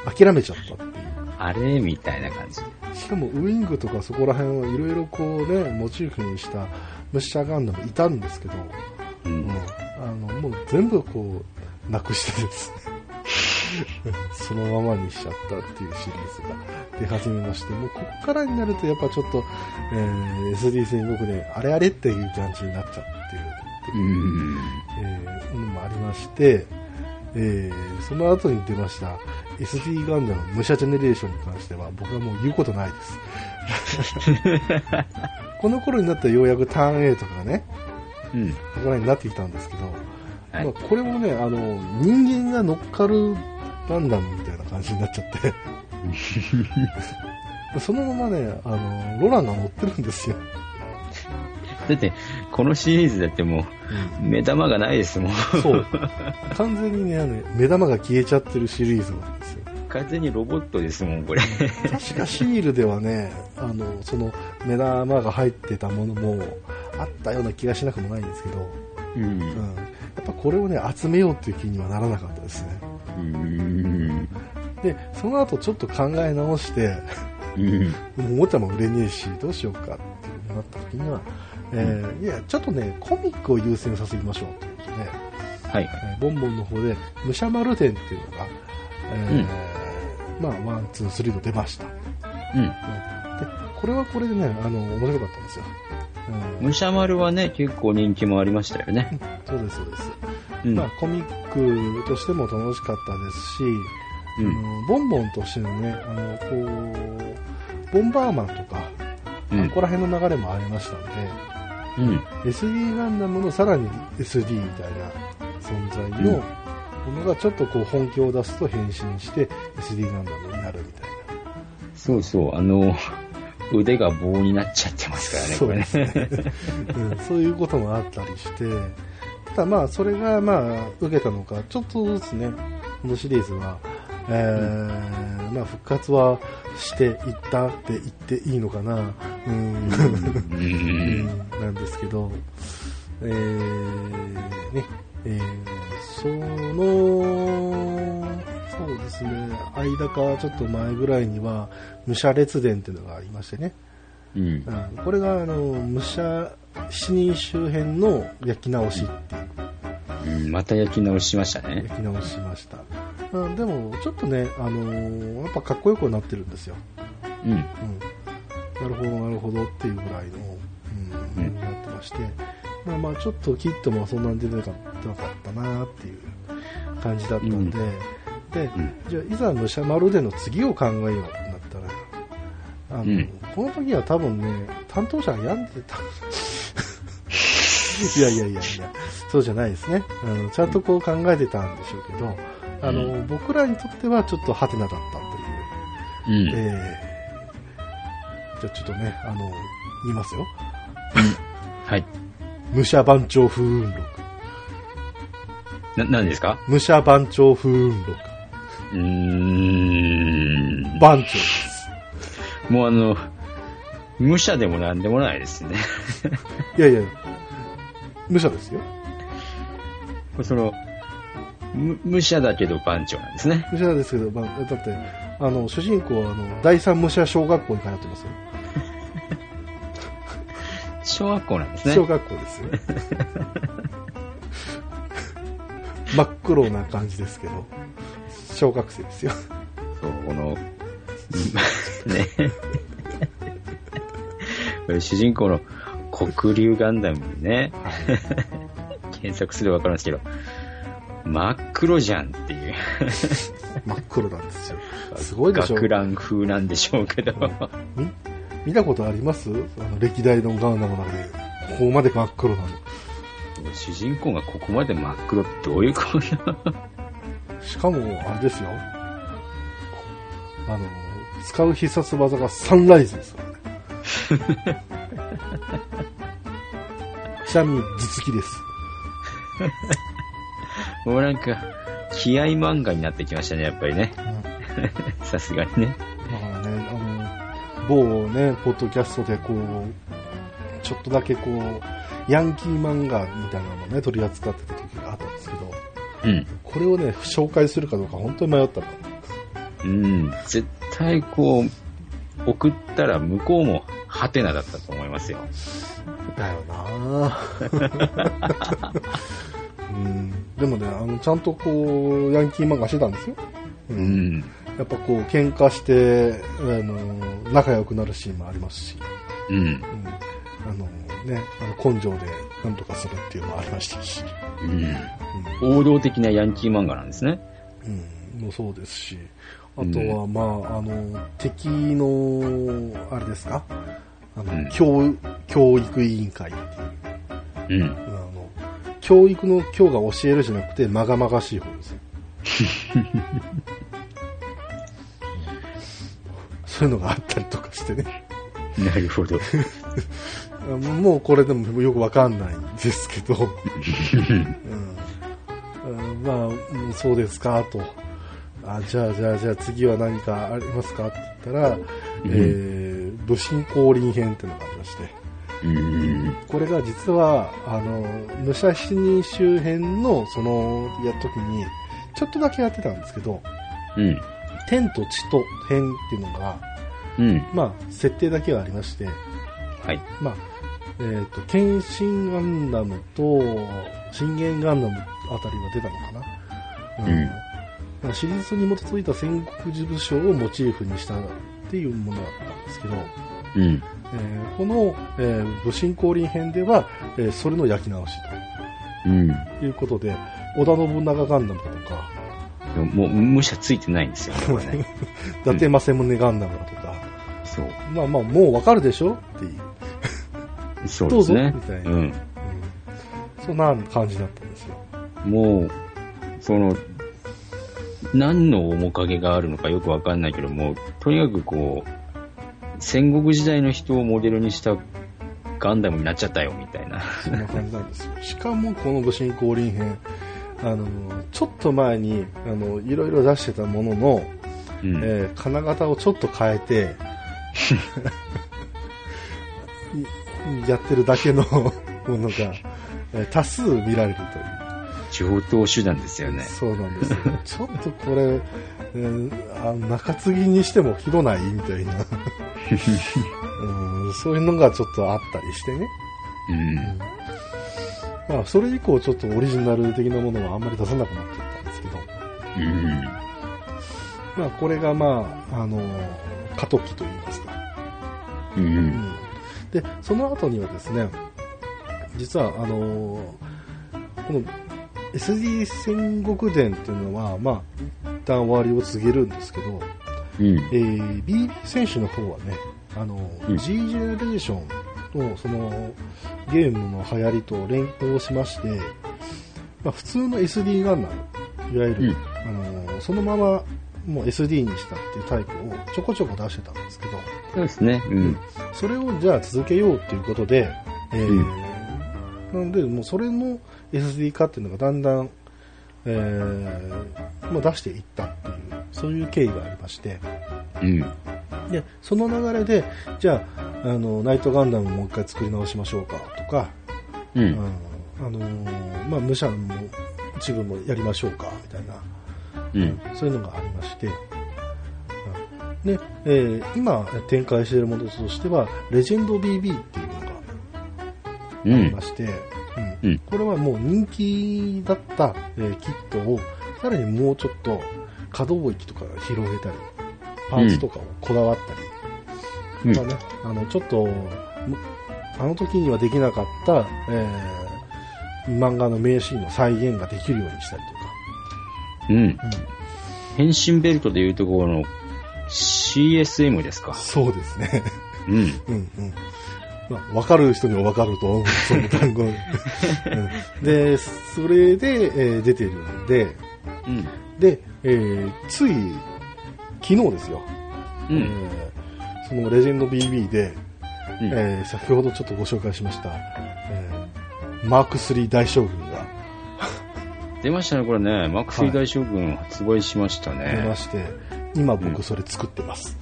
って、諦めちゃったっていう。あれみたいな感じ。しかもウィングとかそこら辺はいろいろこうね、モチーフにしたムッシャーガンダムいたんですけど、ううんん、あの、もう全部こう、なくしてですね、そのままにしちゃったっていうシリーズが出始めまして、もうここからになるとやっぱちょっと、えー SD 戦国であれあれっていう感じになっちゃってるっていううん。えーのもありまして、えーその後に出ました SD ガンダム武者ジェネレーションに関しては僕はもう言うことないです。この頃になったらようやくターン A とかがね、うん。ここらになってきたんですけど、はいまあ、これもね、あの、人間が乗っかるガンダムみたいな感じになっちゃって、そのままね、あの、ロランが乗ってるんですよ。だって、このシリーズだってもう、目玉がないですもん。そう。完全にね、あの目玉が消えちゃってるシリーズなんですよ。完全にロボットですもん、これ。確かシールではね、あの、その目玉が入ってたものもあったような気がしなくもないんですけど、うん。うん。やっぱこれをね、集めようっていう気にはならなかったですね。うん。で、その後ちょっと考え直して、うん。もうおもちゃも売れねえし、どうしようかってなった時には、えーいや、ちょっとね、コミックを優先させましょうということで、はい。えーボンボンの方で、武者丸伝っていうのが、えーまあ、 one、two、three と出ました。うん。で、これはこれでね、あの、面白かったんですよ。うん武者丸はね、結構人気もありましたよね。そうです、そうです。うん。まあ、コミックとしても楽しかったですし、うん。ボンボンとしてのね、あの、こう、ボンバーマンとか、うんここら辺の流れもありましたんで、うん。SD ガンダムのさらに SD みたいな存在のものがちょっとこう本気を出すと変身して SD ガンダムになるみたいそうそう、あの、腕が棒になっちゃってますからね、そうこれね。な、うん、そういうこともあったりして。ただまあそれがまあ受けたのかちょっとずつねこのシリーズは、えーまあ、復活はしていったって言っていいのかな、うん。なんですけど、えーね、えーその、そうですね、間かちょっと前ぐらいには、武者列伝っていうのがありましてね、うん。うん。これがあの武者死人周辺の焼き直しっていううんまた焼き直ししましたね。焼き直ししました。うん、でも、ちょっとね、あのーやっぱかっこよくなってるんですよ。うん。うん、なるほど、なるほどっていうぐらいの、うんうんなってまして、まあ、まあちょっとキットもそんなに出てなかったなっていう感じだったんで、で、うんじゃあいざ武者丸での次を考えようってなったら、あの、うんこの時は多分ね、担当者が病んでた。いやいやいやいや、そうじゃないですね。あのちゃんとこう考えてたんでしょうけど、あの、う僕らにとってはちょっとハテナだったという。うん。えー、じゃあちょっとね、あの、言いますよ。はい。武者番長風雲録。な、何ですか？武者番長風雲録。うーん。番長です。もうあの、武者でもなんでもないですね。いやいや、武者ですよ。その、む武者だけど番長なんですね。武者ですけど、まあ、だって、あの、主人公は、あの、第三武者小学校に通ってますよ。小学校なんですね。小学校ですよ。真っ黒な感じですけど、小学生ですよ。そう、この、ね。これ主人公の黒竜ガンダムにね、はい。検索すればわかるんですけど、真っ黒じゃんっていう。真っ黒なんですよ。すごいでしょ。学ラン風なんでしょうけど。み見たことあります？あの歴代のガンダムの中で、ここまで真っ黒なの。主人公がここまで真っ黒ってどういうこと？しかも、あれですよ。あの、使う必殺技がサンライズですからね。ちなみに実機です。もうなんか、気合漫画になってきましたね、やっぱりね。さすがにね。だからね、あの、某ね、ポッドキャストでこう、ちょっとだけこう、ヤンキー漫画みたいなのをね、取り扱ってた時があったんですけど、うん。これをね、紹介するかどうか本当に迷ったの。うん。絶対こう、送ったら向こうもハテナだったと思いますよ。だよなぁうん。でもね、あの、ちゃんとこう、ヤンキー漫画してたんですよ。う。うんん。やっぱこう、喧嘩して、あの、仲良くなるシーンもありますし、うん。うん。あの、ね、あの根性でなんとかするっていうのもありましたし、うん。王道的なヤンキー漫画なんですね。うん、もうそうですし、あとは、まあ、あの、敵の、あれですか？あの、うん教、教育委員会っていう、うん。あの、教育の教が教えるじゃなくて、まがまがしい方ですよ。そういうのがあったりとかしてね。なるほど。あ もうこれでもよくわかんないんですけど、うんうんまあ、うんそうですか、と。あじゃあ、じゃあ、じゃあ次は何かありますか？って言ったら、えー、武神降臨編っていうのがありまして、うん。これが実は、あの、武者七人周辺の、その、やった時に、ちょっとだけやってたんですけど、うん。天と地と編っていうのが、うん。まあ、設定だけはありまして、はい。まあ、えっ、と、剣心ガンダムと、信玄ガンダムあたりは出たのかな？うんまあシリーズに基づいた戦国武将をモチーフにしたっていうものだったんですけど、うん。えーこの、えー武神降臨編では、えーそれの焼き直しうん。ということで、織田信長ガンダムだとか、でももう、武者ついてないんですよね、これね。伊達政宗ガンダムだとか、そう。まあまあ、もうわかるでしょっていう、そうですねどうぞみたい。なうん。うんそんな感じだったんですよ。もう、その、何の面影があるのかよくわかんないけども、とにかくこう、戦国時代の人をモデルにしたガンダムになっちゃったよ、みたいな。そんな感じなんですよ。しかもこの武神降臨編、あの、ちょっと前に、あの、いろいろ出してたものの、うん。えー金型をちょっと変えて、い やってるだけのものが、えー多数見られるという。上等手段ですよね。そうなんですよ。ちょっとこれ、えーあ中継ぎにしてもひどないみたいな、うん。そういうのがちょっとあったりしてね。うん。まあ、それ以降ちょっとオリジナル的なものはあんまり出さなくなっちゃったんですけど、うん。まあ、これがまあ、あの、過渡期といいますか。う。うんんで、その後にはですね、実は、あの、この SD 戦国伝っていうのは、まあ、一旦終わりを告げるんですけど、うん。えー、BB 選手の方はね、あの、うん G ジェネレーションのそのゲームの流行りと連動しまして、まあ、普通の SD ガンダム、いわゆる、あの、そのままもう SD にしたっていうタイプをちょこちょこ出してたんですけど、そうですね。うん。それをじゃあ続けようっていうことで、えーうんなんで、もうそれの SD 化っていうのがだんだん、えーまあ、出していったっていう、そういう経緯がありまして、うん。で、その流れで、じゃあ、あの、ナイトガンダムもう一回作り直しましょうか、とか、うん。うんあのーまあ、武者も一部もやりましょうか、みたいな、うん。そういうのがありまして、うんで、えー今展開しているものとしては、レジェンド BB っていうのがうんありま。して、うんうんこれはもう人気だった、えーキットをさらにもうちょっと可動域とか広げたり、パーツとかをこだわったり、うんまあね、あのちょっとむあの時にはできなかった、えー漫画の名シーンの再現ができるようにしたりとか、うん。変身ベルトでいうところの CSM ですか。そうですね。うん。うんうん。まあ、わかる人にはわかると思う、その単語。うんで、それで、えー出てるんで、うん。で、えーつい、昨日ですよ。えうん。ーそのレジェンド BB で、うんえー先ほどちょっとご紹介しました、えーマーク3大将軍が 出ましたね、これね。マーク3大将軍発売しました出ね。まして、今うん僕それ作ってます。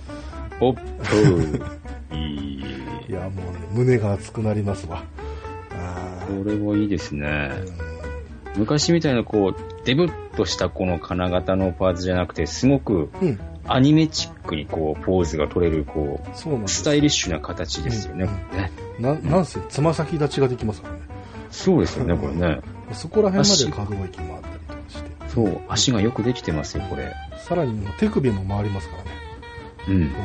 おっと。いい。いや、もうね、胸が熱くなりますわ。あーこれもいいですね。う昔みたいなこう、デブッとしたこの金型のパーツじゃなくて、すごくアニメチックにこう、ポーズが取れる、こう、そうなんスタイリッシュな形ですよね。うんねななんせ、つま先立ちができますからね。そうですよね、これね。そこら辺まで可動域もあったりとかして。そう、足がよくできてますよ、これ。さらに手首も回りますからね。うんうん、。な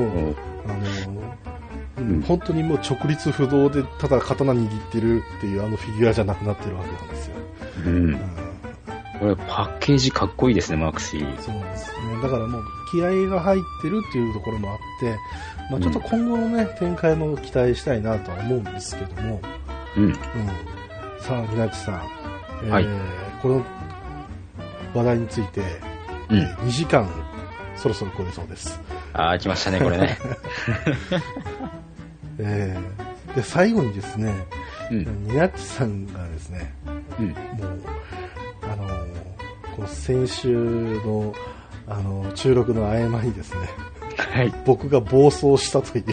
ので、もう、あのーうん本当にもう直立不動でただ刀握ってるっていうあのフィギュアじゃなくなってるわけなんですよ。う。うんん、これパッケージかっこいいですね、マーク3。そうなんですね。だからもう気合が入ってるっていうところもあって、まあ、ちょっと今後のね、展開も期待したいなとは思うんですけども、うん。うん、さあ、稲地さん、えーはいこの話題について、うん。2時間そろそろ超えそうです。あー、来ましたね、これね。えーで最後にですね、うん。ニナッチさんがですね、うん。もう、あのーこの先週の、あのー収録の合間にですね、はい。僕が暴走したという、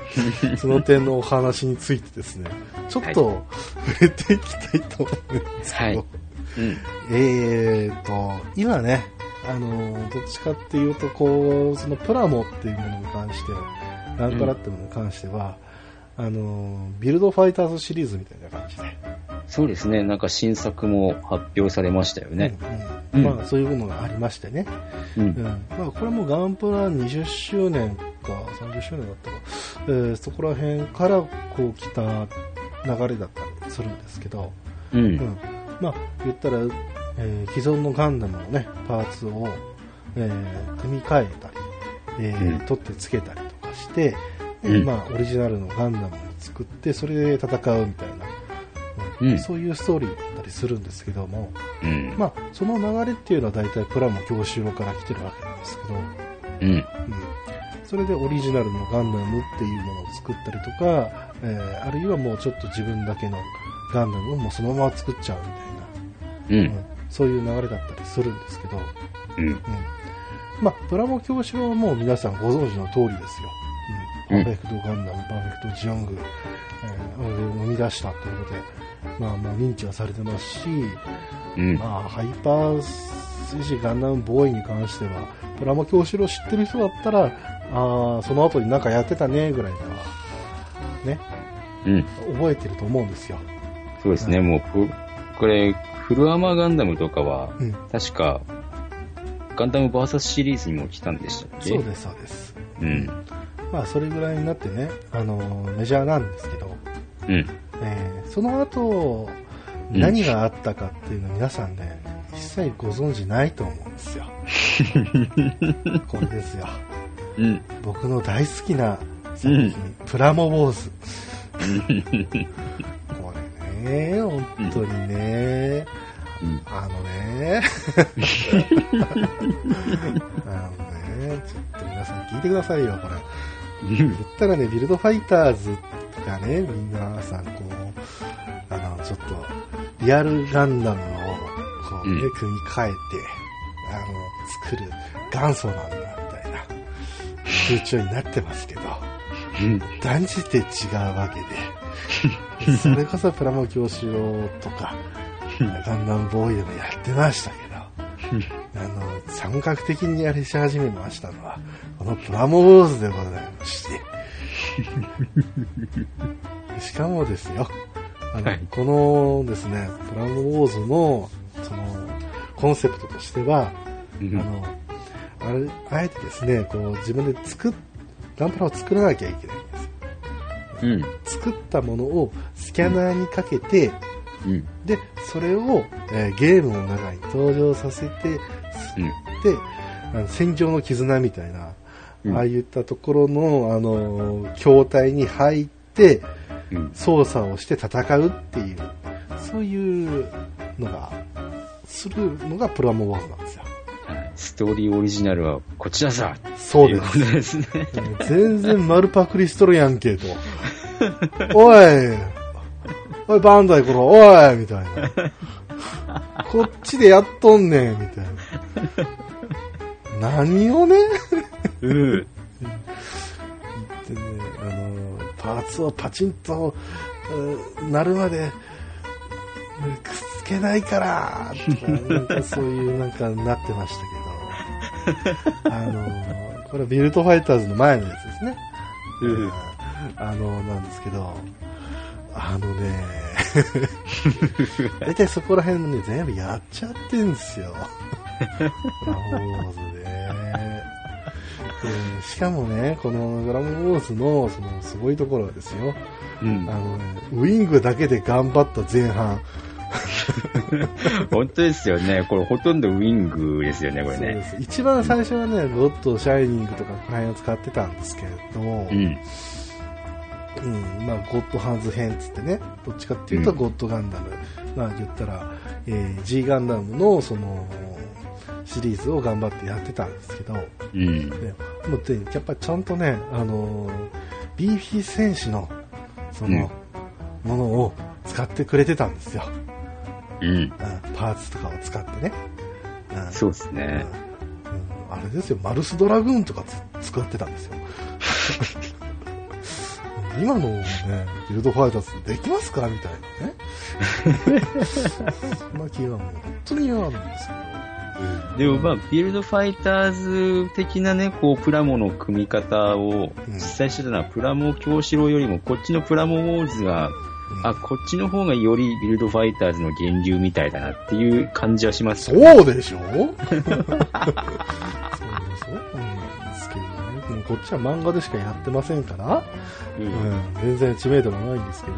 その点のお話についてですね、ちょっと触れていきたいと思うんですけど、はいうん。えーと、今ね、あのーどっちかっていうと、こう、そのプラモっていうものに関して、ランカラっていうものに関しては、あのービルドファイターズシリーズみたいな感じで、そうですね、なんか新作も発表されましたよね。うんうん。うん。まあそういうものがありましてね、うん。うん。まあこれもガンプラ20周年か30周年だったか、えーそこら辺からこう来た流れだったりするんですけど、う。うんん、まあ言ったら、えー既存のガンダムのねパーツを、えー組み替えたり、えーうん。取ってつけたりとかして、えうん。ーまあオリジナルのガンダムを作ってそれで戦うみたいな、うん。そういうストーリーだったりするんですけども、うん。まあその流れっていうのは大体プラモ教習路から来てるわけなんですけど、うん。うん、それでオリジナルのガンダムっていうものを作ったりとか、えーあるいはもうちょっと自分だけのガンダムをもうそのまま作っちゃうみたいな、うん。うんそういう流れだったりするんですけど、うん。うんまあ、プラモ教師はもう皆さんご存知の通りですよ。うん、うんパーフェクトガンダム、パーフェクトジオング、えー、を生み出したということで、まあ、もう認知はされてますし、うん。まあ、ハイパー戦士ガンダムボーイに関しては、プラモ教師を知ってる人だったら、ああ、その後になんかやってたね、ぐらいのは、ね、うん。覚えてると思うんですよ。そうですね、もうこ、これ、フルアーマーガンダムとかは、うん。確か、ガンダム VS シリーズにも来たんでしたっけ？そうです、そうです。うん。まあ、それぐらいになってね、あのーメジャーなんですけど、うん。えーその後、うん何があったかっていうの皆さんね、一切ご存知ないと思うんですよ。これですよ。うん。僕の大好きな作品、プラモウォーズ。これね、本当にね、うん。あのね、あのね、ちょっと皆さん聞いてくださいよ、これ。言ったらね、ビルドファイターズがね、皆さんこう、あの、ちょっと、リアルガンダムを、こうね、うん組み替えて、あの、作る元祖なんだ、みたいな。風潮になってますけど、うん。断じて違うわけで、それこそプラモ教師郎とか、ガンダムボーイでもやってましたけど、あの、三角的にやりし始めましたのは、このプラモウォーズでございまして、しかもですよ、あの、はいこのですね、プラモウォーズの、その、コンセプトとしては、うんあの、あれ、あえてですね、こう自分で作っ、ガンプラを作らなきゃいけないんです。うん。作ったものをスキャナーにかけて、うん。で、それを、えーゲームの中に登場させて、うん。で、あの戦場の絆みたいな、うんああいったところの、あのー筐体に入って、うん。操作をして戦うっていう、そういうのが、するのがプラモワーズなんですよ。はいストーリーオリジナルはこちらさ。そうです。ですね。全然丸パクリしとるやんけと。おいおい、バンダイころ、おいみたいな。こっちでやっとんねん、みたいな。何をね、うん。でねあの、パーツをパチンと、うんなるまで、うんくっつけないから、とか、なんかそういうなんかなってましたけど、あの、これはビルトファイターズの前のやつですね。うんあの、なんですけど、あのね、大体そこら辺もね、全部やっちゃってんですよ。プラモウォーズで。でしかもね、このグラムウォーズのそのすごいところはですよ、うんあ。のね、ウィングだけで頑張った前半、本当ですよね。これほとんどウィングですよね、これね。一番最初はね、ゴッド、シャイニングとかこの辺を使ってたんですけれど、うん。うん、まあ、ゴッドハンズ編っつってね、どっちかっていうとうんゴッドガンダム、まあ言ったら、えー G ガンダムのその、シリーズを頑張ってやってたんですけど、うん。ね、もやっぱりちゃんとね、あのー、BB 戦士の、その、ものを使ってくれてたんですよ。うん。うんパーツとかを使ってね。うんそうですね。うんあれですよ、マルスドラグーンとかつ使ってたんですよ。今のね、ビルドファイターズできますか？みたいなね。そんな気がもう本当に嫌なんですでもまあ、ビルドファイターズ的なね、こう、プラモの組み方をうん実際してたのは、プラモ京志郎よりも、こっちのプラモウォーズが、けど。あ、こっちの方がよりビルドファイターズの源流みたいだなっていう感じはします。そうでしょ？そうですけどこっちは漫画でしかやってませんから、う。うんん、全然知名度がないんですけど、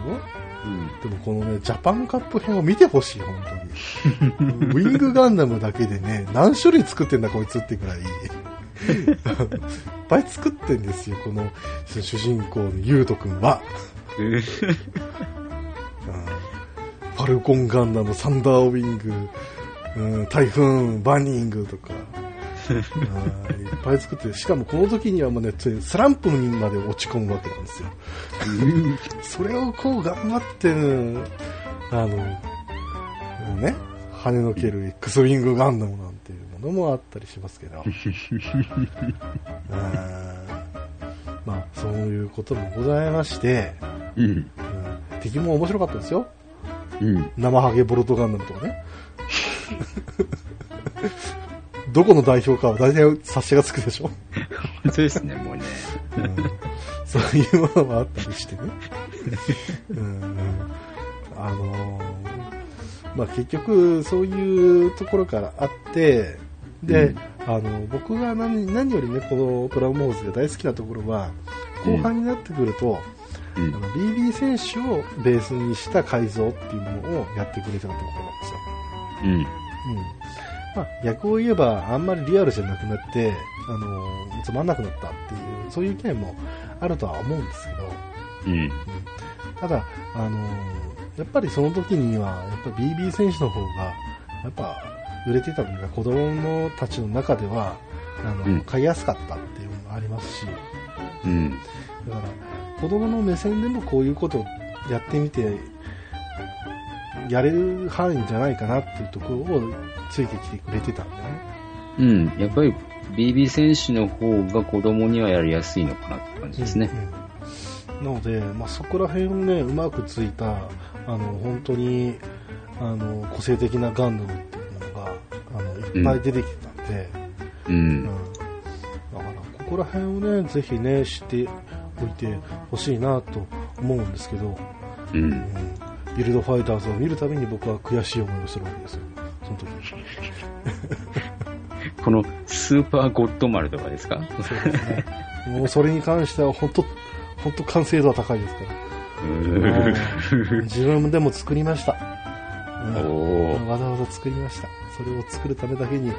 うん。でもこのね、ジャパンカップ編を見てほしい、本当に。ウィングガンダムだけでね、何種類作ってんだこいつってくらい。いっぱい作ってんですよ、この主人公のユウト君は。うんファルコンガンダム、サンダーウィング、うん、タイフーン、バニングとか。うんいっぱい作ってるしかもこの時にはもうね、スランプにまで落ち込むわけなんですよ。それをこう頑張って、あの、ね、跳ねのける X ウィングガンダムなんていうものもあったりしますけど。うんまあ、そういうこともございまして、うん。うん敵も面白かったですよ。うん。生ハゲボルトガンダムとかね。どこの代表かは大体察しがつくでしょ。本当ですね、もうね。うんそういうものもあったりしてね。うんあのーまあ、結局、そういうところからあって、で、うんあの、僕が何何よりね、このプラモーズが大好きなところは、後半になってくると、うんあの BB 選手をベースにした改造っていうものをやってくれてたところなんですよ。うん。うん。まあ、逆を言えば、あんまりリアルじゃなくなって、あの、つまんなくなったっていう、そういう意見もあるとは思うんですけど、うん。ただ、あの、やっぱりその時には、やっぱ BB 選手の方が、やっぱ売れてたのが子供のたちの中では、あの、うん買いやすかったっていうのもありますし、うん。だから、子供の目線でもこういうことをやってみて、やれる範囲じゃないかなっていうところをついてきてくれてたんだよね。うん。やっぱり、BB 戦士の方が子供にはやりやすいのかなって感じですね。うんなので、まあ、そこら辺をね、うまくついた、あの、本当に、あの、個性的なガンダムっていうのが、あの、いっぱい出てきてたんで、ううんん。だから、ここら辺をね、ぜひね、知っておいてほしいなと思うんですけど、うんう。ん、ビルドファイターズを見るたびに僕は悔しい思いをするわけですよ。その時に。このスーパーゴッドマルとかですか？そうですね。もうそれに関しては本当、本当完成度は高いですから。ううん自分でも作りました。うわざわざ作りました。それを作るためだけに、4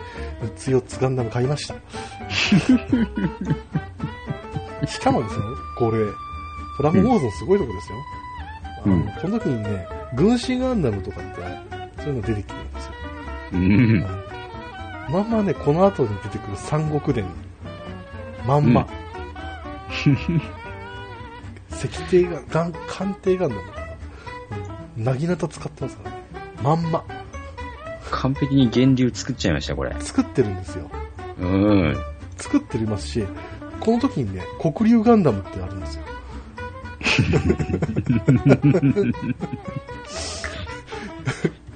つ4つガンダム買いました。しかもですよ、これ、プラモモーズのすごいとこですよ。あのうんこの時にね、軍師ガンダムとかって、そういうの出てきてるんですよ。うん。まんまね、この後に出てくる三国伝。まんま。石庭が、ガン、艦艇ガンダムかな。うん。なぎなた使ってますからね。まんま。完璧に源流作っちゃいました、これ。作ってるんですよ。うん。作ってますし、この時にね、黒竜ガンダムってあるんですよ。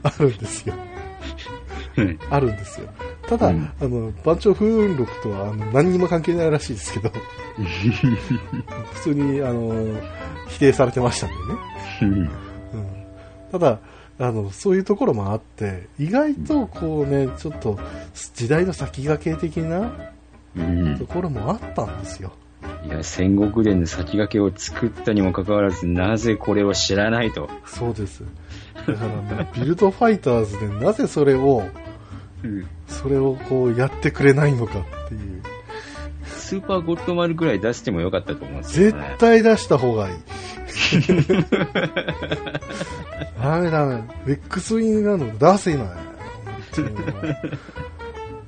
あるんですよ。うんあるんですよ。ただ、うんあの、番長風雲録とはあの何にも関係ないらしいですけど、普通に、あの、否定されてましたんでね。うんうん、ただ、あの、そういうところもあって、意外とこうね、ちょっと時代の先駆け的なうんところもあったんですよ。いや、戦国伝の先駆けを作ったにもかかわらず、なぜこれを知らないと？そうです。だからね、ビルドファイターズでなぜそれを、それをこうやってくれないのかっていう。スーパーゴッドマルぐらい出してもよかったと思うんですよ絶ね。対出した方がいい。ダメダメ。X ウィングガンダム出せない。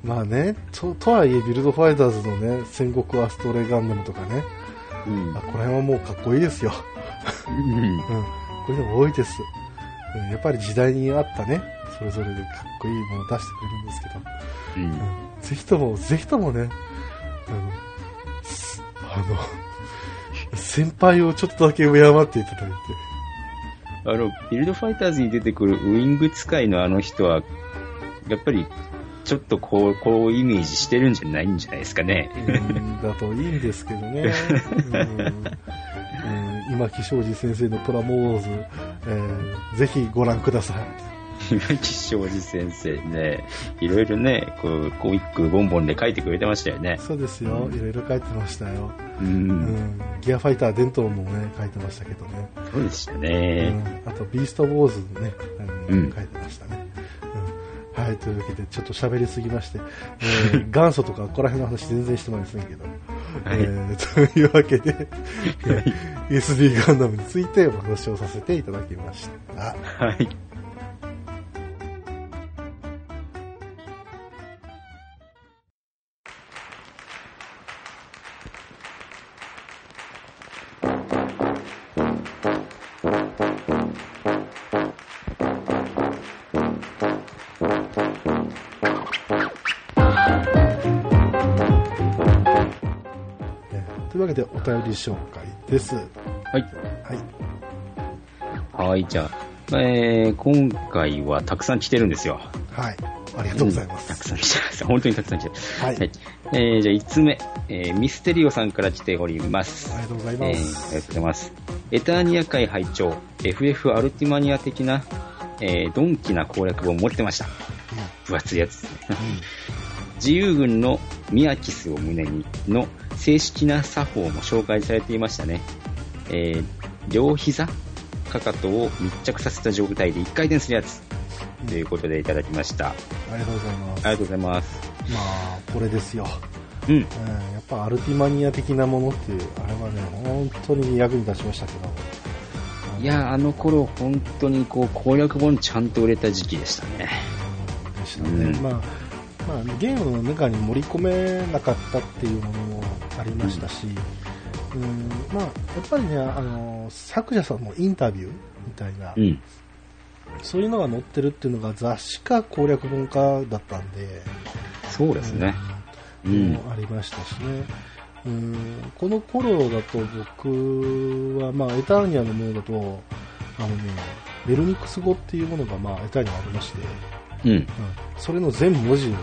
まあね、と、とはいえビルドファイターズのね、戦国アストレガンダムとかね、うん。あこの辺はもうかっこいいですよ。うん。うん。こういうのが多いです。うんやっぱり時代に合ったね、それぞれでかっこいいものを出してくれるんですけど、うん。うん。ぜひとも、ぜひともね、あの、すあの、先輩をちょっとだけ敬っていただいて、あの、ビルドファイターズに出てくるウイング使いのあの人は、やっぱり、ちょっとこう、こうイメージしてるんじゃないんじゃないですかね。うん、だといいんですけどね。うんうん今木正司先生のプラモーズ、えーぜひご覧ください。今木正司先生ね、いろいろね、こう、コミックボンボンで書いてくれてましたよね。そうですよ。いろいろ書いてましたよ。う。うんん。ギアファイター伝統もね、書いてましたけどね。そうでしたうね。ん。あと、ビーストウォーズね、うん書いてましたね。うん。はい、というわけで、ちょっと喋りすぎまして、えー 元祖とか、ここら辺の話全然してませんけど、はいえーというわけで、えー SD ガンダムについてお話をさせていただきました。はい。いうわけで、お便り紹介です。ははい。い。はい、じゃあ、えー、今回はたくさん来てるんですよ。はい。ありがとうございまたくす。さん来てます。本当にたくさん来てる。はい。はい。えー、じゃあ5つ目、えー、ミステリオさんから来ております。ありがとうございえー、ありがます。とうございます。エターニア界拝聴 FF アルティマニア的な、えー、ドンキな攻略本を持ってました。分厚いやつですね。自由軍のミアキスを胸にの正式な作法も紹介されていましたね。えー、両膝かかとを密着させた状態で1回転するやつ。ということでいただきました。あありがとうございます。りがとうございます。まあ、これですよ。うん。うん、やっぱアルティマニア的なものっていう、あれはね、本当に役に立ちましたけど。いや、あの頃本当にこう攻略本ちゃんと売れた時期でしたね。でしたね。うんまあ、まあ、ゲームの中に盛り込めなかったっていうものもありましたし、うん、まあ、やっぱりね、あの、作者さんのインタビューみたいな、うん。そういうのが載ってるっていうのが雑誌か攻略本かだったんで、そうですね。うんもありましたしね。うんこの頃だと僕は、まあ、エターニアのものだと、あのね、ベルニクス語っていうものが、まあ、エターニアありまして、うん。うん、それの全文字をね、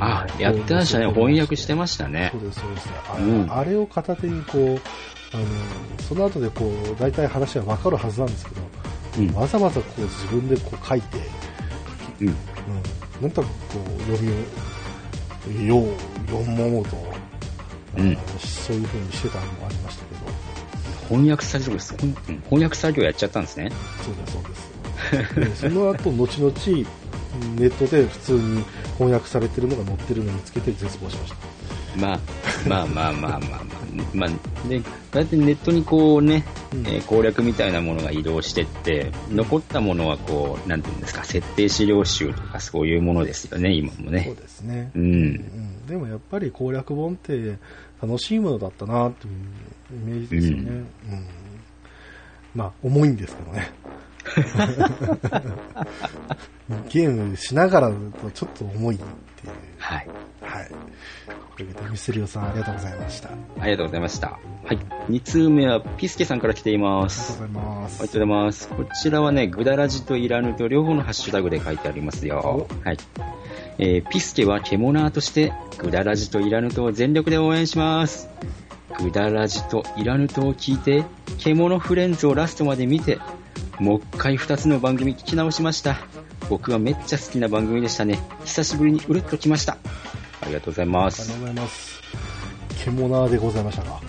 あやってましたね。翻訳してましたねそう。です、そうです。あ,、うんあれを片手にこう、あの、その後でこう、大体話はわかるはずなんですけど、うん。わざわざこう自分でこう書いて、うん。うん、なんとなくこう、読みを、よう、読もうと、うんそういう風にしてたのもありましたけど、翻訳作業です。翻訳作業やっちゃったんですね。そうです、そうです。その後、後々、ネットで普通に翻訳されてるのが載ってるのを見つけて絶望しました。まあ、まあまあまあまあまあ。まあ、で、だいたいネットにこうね、うん攻略みたいなものが移動してって、残ったものはこう、なんていうんですか、設定資料集とかそういうものですよね、今もねそう。ですね。う。うん、でもやっぱり攻略本って楽しいものだったなっていうイメージですよね。うんまあ、重いんですけどね。ゲームしながらだとちょっと重いっていう。はい。はい。というわけで、ミステリオさんありがとうございました。ありありがとうございました。はい。2通目はピスケさんから来ていまがとうす。ございます。ありがとうございます。こちらはね、グダラジとイラヌと両方のハッシュタグで書いてありますよ。はい。えーピスケは獣として、グダラジとイラヌとを全力で応援します。グダラジとイラヌとを聞いて、獣フレンズをラストまで見て、もう一回二つの番組聞き直しました。僕はめっちゃ好きな番組でしたね。久しぶりにうるっときました。ありがとうございまありすがとう。ございます。ケモナーでございましたか。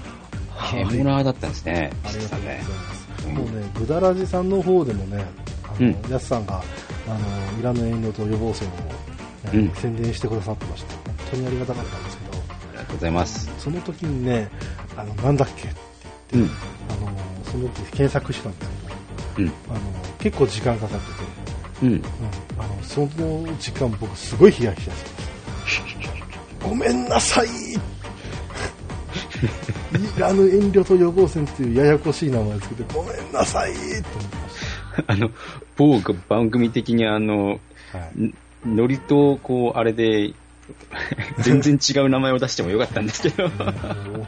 獣だったんです。ね。ありがとうございます。もうね、グダラジさんの方でもね、あの、うんさんが、あの、いらぬ遠慮と予防線を、ねうん宣伝してくださってました。本当にありがたかったんです。けど、ありがとうございます。その時にね、あの、なんだっけってうん。言って、あの、その時検索したんです。けど、うん。あの、結構時間かかってて、うん。うん、あの、その時間僕すごいヒヤヒヤして。ごめんなさいいらぬ遠慮と予防線っていうややこしい名前つけて、ごめんなさいと思ってましあの、某番組的にあの、た。はい。んノリと、こう、あれで、全然違う名前を出してもよかったんですけど。うん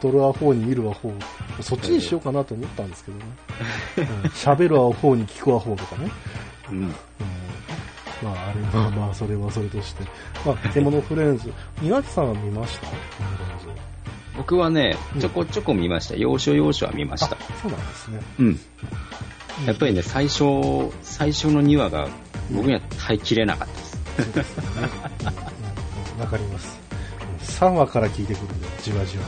踊るアホに見るアホ、そっちにしようかなと思ったんですけどね。うん喋、るアホに聞くアホとかね。うん。うんまあ、あれ、まあまあ、それはそれとして。まあ、獣フレンズ。岩手さんは見ました？僕はね、ちょこちょこ見ました。要所要所は見ましたあ。、そうなんですね。うん。やっぱりね、最初、最初の2話が僕には耐えきれなかったです。そうですよね。うんわかります。3話から聞いてくるんで、じわじわ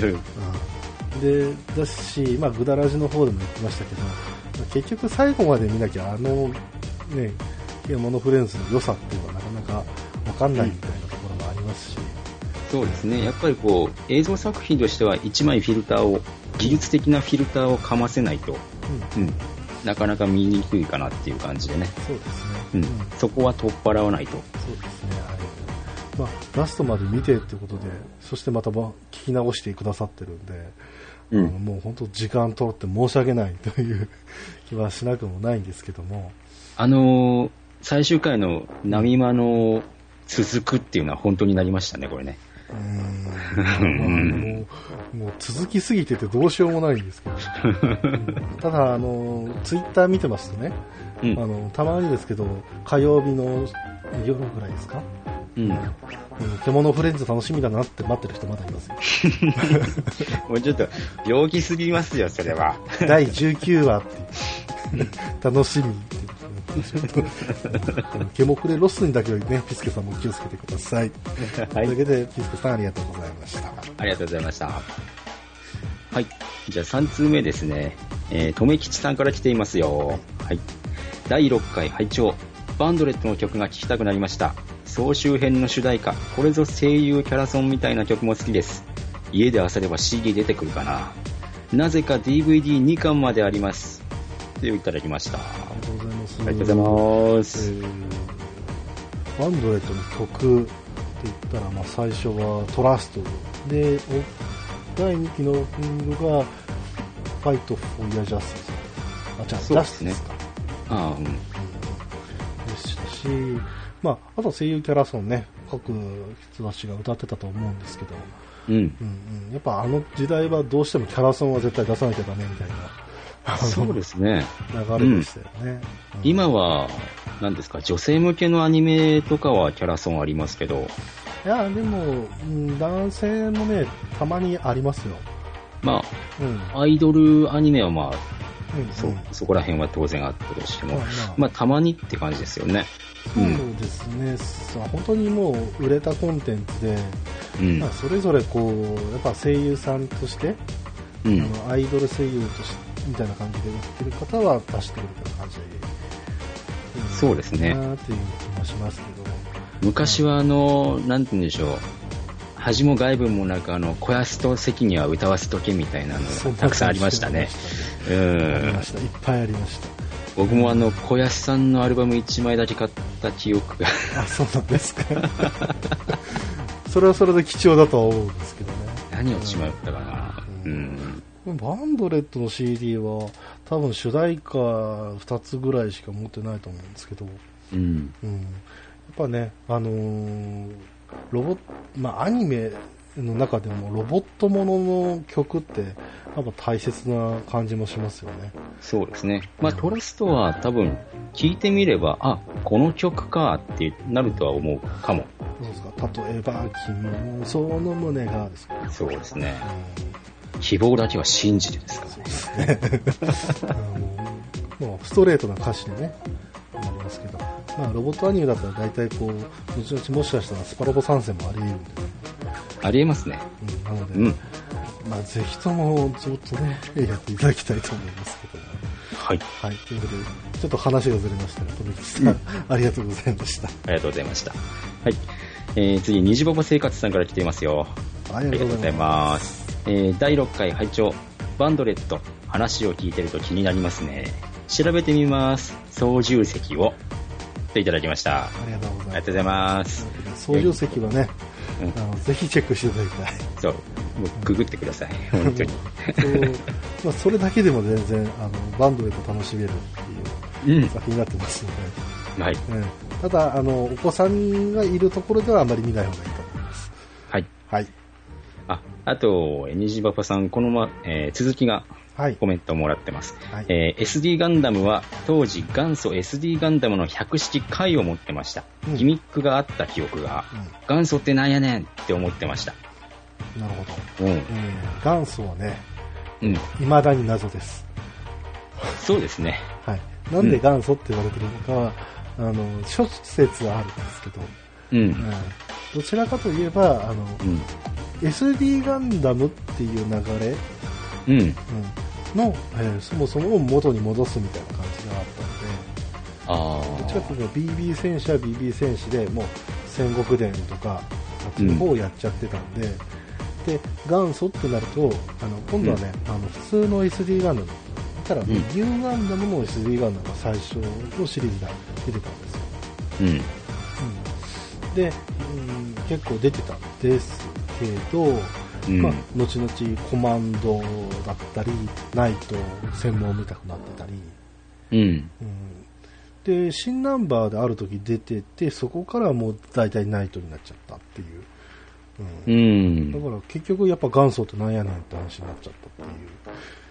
と。う んで、だし、まあ、グダラジの方でも言ってましたけど、まあ結局最後まで見なきゃ、あの、ね、モノフレンズの良さっていうのはなかなかわかんないみたいなところもありますし、そうですね。やっぱりこう、映像作品としては1枚フィルターを、技術的なフィルターをかませないと、うん、うん。なかなか見にくいかなっていう感じでね。そうですね。うん。そこは取っ払わないと。そうですね。はい。まあ、ラストまで見てってことで、そしてまたま聞き直してくださってるんで、うん。もう本当時間取って申し訳ないという 気はしなくもないんですけども、あのー最終回の波間の続くっていうのは本当になりましたね、これね。うーん、まあもうもう続きすぎててどうしようもないんですけど、う んただ、あの、ツイッター見てますとね、うん。あ。のたまにですけど、火曜日の夜ぐらいですか、うん。うん獣フレンズ楽しみだなって待ってる人まだいますよ。もうちょっと、病気すぎますよ、それは。第19話って楽しみってケモクレロスにだけはね、ピスケさんも気をつけてください。はというわけで、ピスケさんありがとうございました。ありがとうございました。はい。じゃあ3通目ですね。えー、とめきちさんから来ていますよ。はい。第6回拝聴バンドレットの曲が聴きたくなりました。総集編の主題歌、これぞ声優キャラソンみたいな曲も好きです。家で漁れば CD 出てくるかな。なぜか DVD2 巻まであります。といただきました。あありがとうございます。りがとうございまえす。ーバンドレットの曲って言ったら、まあ、最初はトラストで、お第2期のオープニングが、 Fight for ya justice。あ、じゃあ、ジそうですねャスティスか。あーうんでしまあ、あと声優キャラソンね、各人たちが歌ってたと思うんですけど、うん。うんうん、やっぱあの時代はどうしてもキャラソンは絶対出さなきゃダメみたいなそうですね。流れでしたよね。うん今は、何ですか、女性向けのアニメとかはキャラソンありますけど、いや、でも、うん男性もね、たまにありますよ。まうん。あ、アイドルアニメはまあ、うん、そうん、そこら辺は当然あったとしても、まあまあまあ、たまにって感じですよね。そうですね、さ本当にもう売れたコンテンツで、うんまあ、。それぞれこう、やっぱ声優さんとして、うん。あのアイドル声優として、みたいな感じで売ってる方は出してるみたいな感じで、んそうですねなーっていう気もしますけど、昔はあの、なんて言うんでしょう。恥も外部もなく、あの、小安と席には歌わせとけみたいなのがたくさんありましたね。うありんま。した、いっぱいありました。僕もあの、小安さんのアルバム1枚だけ買った記憶が。あ、そうなんですか。それはそれで貴重だとは思うんですけどね。何をしまったかな。ううん。バンドレットの CD は多分主題歌2つぐらいしか持ってないと思うんですけど、うん。うん、やっぱね、あのーロボまあ、アニメの中でもロボットものの曲ってやっぱ大切な感じもしますよね。そうですね。まあ、トラストは多分、聞いてみれば、あ、この曲かってなるとは思うかも。どうですか例えば、君もその胸がですか、そうですね。うん希望だけは信じてですからね。あのもうストレートな歌詞でね、なりますけど、まあ、ロボットアニメだったら大体こう、後々もしかしたらスパロボ参戦もあり得るんで、ありえますね。うん、なので、うん。まあ、ぜひともちょっとね、やっていただきたいと思いますけども。はい。はい、ということで、ちょっと話がずれましたが、富木さん、ありがとうございました。ありがとうございました。はい。えー、次、虹パパ生活さんから来ていますよ。ありがとうございます。えー、第6回拝聴バンドレット、話を聞いてると気になりますね。調べてみます。操縦席を。といただきました。あありがとうございます。りがとうございます。操縦席はね、うんあのぜひチェックしていただきたい。そう。もうググってください。本当に。そうまあ、それだけでも全然あのバンドで楽しめるっていううん。作品になってますのはい。で、うんただあの、お子さんがいるところではあまり見ない方がいいと思います。はい。はい。あ、あと、虹パパさん、このま、えー続きがはい。コメントもらってます。はい。えー SD ガンダムは当時元祖 SD ガンダムの百式回を持ってました。うんギミックがあった記憶が、元祖ってなんやねんって思ってました。うん、なるほど。うん。えー元祖はね、うん。未だに謎です。そうですね。はい。なんで元祖って言われてるのかは、あの、諸説はあるんですけど、うん。うんどちらかといえば、あの、うん。SD ガンダムっていう流れ、うん。うんの、えーそもそも元に戻すみたいな感じがあったのあで、どっちかとあ。いうと BB 戦士は BB 戦士でもう戦国伝とか、あっちの方をやっちゃってたんで、で、元祖ってなると、あの、今度はね、あの、普通の SD ガンダム、だから、んニューガンダムの SD ガンダムが最初のシリーズが出てたんですよ。うん。うんで、うん結構出てたんですけど、うん。まあ、後々コマンドだったり、ナイト専門みたくなってたり、うん。うん、で、新ナンバーである時出てて、そこからもう大体ナイトになっちゃったっていう。ううん、だん。から結局やっぱ元祖ってなんやねんって話になっちゃったっていう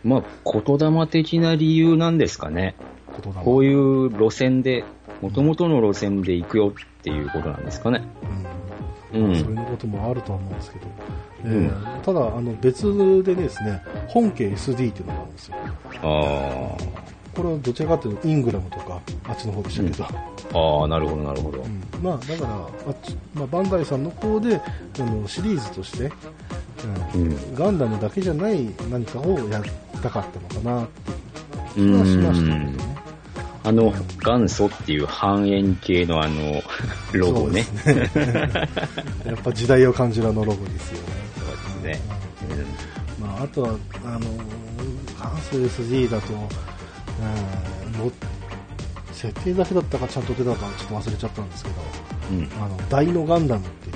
まあ、言霊的な理由なんですかね。こういう路線で、元々の路線で行くよっていうことなんですかね。うんうん。そういうこともあるとは思うんですけど、えーうんただあの別でですね、本家 SD っていうのがあるんですよ。あこれはどちらかというとイングラムとかあっちの方でしたけど、あ。ああ、なるほど、なるほど。うんまあだからあっち、まあ、バンダイさんの方であのシリーズとして、うんうん。ガンダムだけじゃない何かをやりたかったのかなってういう気はしましたけどん。ね。あの、元祖っていう半円形のあの、ロゴね。ね やっぱ時代を感じるあのロゴですよね。そうですね。うんまあ、あとは、あの、元祖 SD だと、うんも設定だけだったかちゃんと出たかちょっと忘れちゃったんですけど、うん。あの、大のガンダムって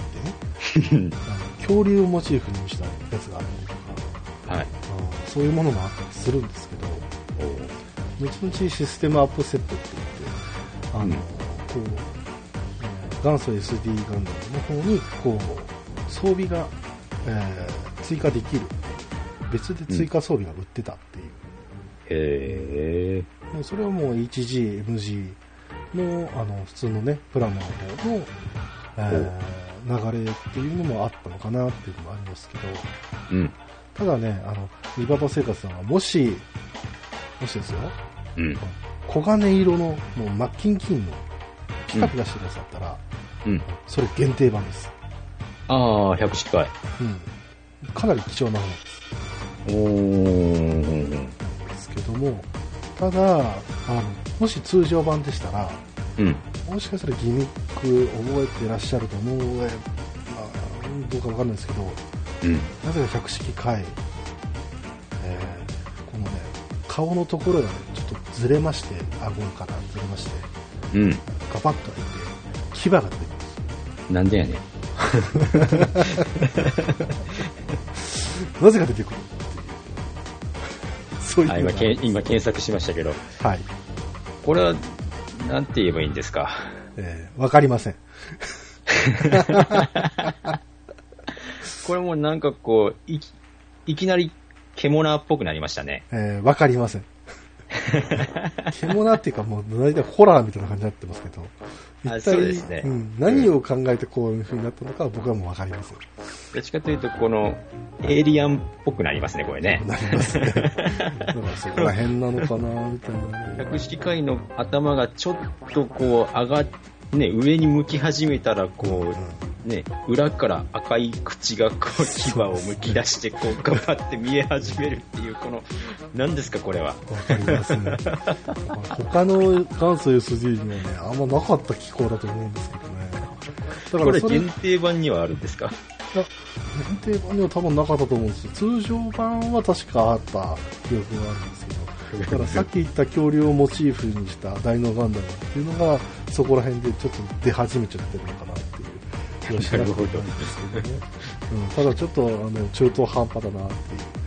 言ってね、あの恐竜をモチーフにしたやつがあったりとか、はい。うんそういうものもあったりするんですけど、後々システムアップセットって言って、あの、うんこう、えー元祖 SD ガンダムの方にこう装備が、えー追加できる別で追加装備が売ってたっていう、へえ。でそれはもう HG、MG のあの普通のね、プランの方の、えー流れっていうのもあったのかなっていうのもありますけど、うん。ただね、あの、リババ生活さんはもし、もしですよ、うん。黄金色のもうマッキンキンのピカピカしてるやつだったら、うん。それ限定版です。ああ、100近い。うん。かなり貴重なものです。おー。ですけども、ただ、あの、もし通常版でしたら、うん。もしかしたらギミック覚えてらっしゃると思う、えまあ、どうかわかんないですけど、うん。なぜか百式回、えーこのね、顔のところがね、ちずれまして、顎からずれまして、うん。ガバッと開いて、牙が出てくるんですよ。なんでやねん。なぜか出てくるっていう。そういうあのが今けん今検索しましたけど、はい。これは、なんて言えばいいんですか？えーわかりません。これもなんかこう、いきいきなり獣っぽくなりましたね。えーわかりません。獣っていうかもう大体ホラーみたいな感じになってますけど、あ一体そうですねん、何を考えてこういう風になったのかは僕はもうわかりません。どっちかというと、この、エイリアンっぽくなりますね、これね。なりますね。だからそこら辺なのかな、みたいなね。百式会の頭がちょっとこう、上がっね、上に向き始めたら、こう、ね、裏から赤い口がこう、牙をむき出して、こう、頑張って見え始めるっていう、この、何ですか、これは。わかりますね。他の元祖 SD にはね、あんまなかった機構だと思うんですけどね。だこれからそれ、限定版にはあるんですか？いや限定版には多分なかったと思うんですよ。通常版は確かあった記憶があるんですけど。だからさっき言った恐竜をモチーフにした大脳ガンダムっていうのが、そこら辺でちょっと出始めちゃってるのかなっていう気がしなくもなんですけどね。うん、ただちょっと、あの、中途半端だなっていう。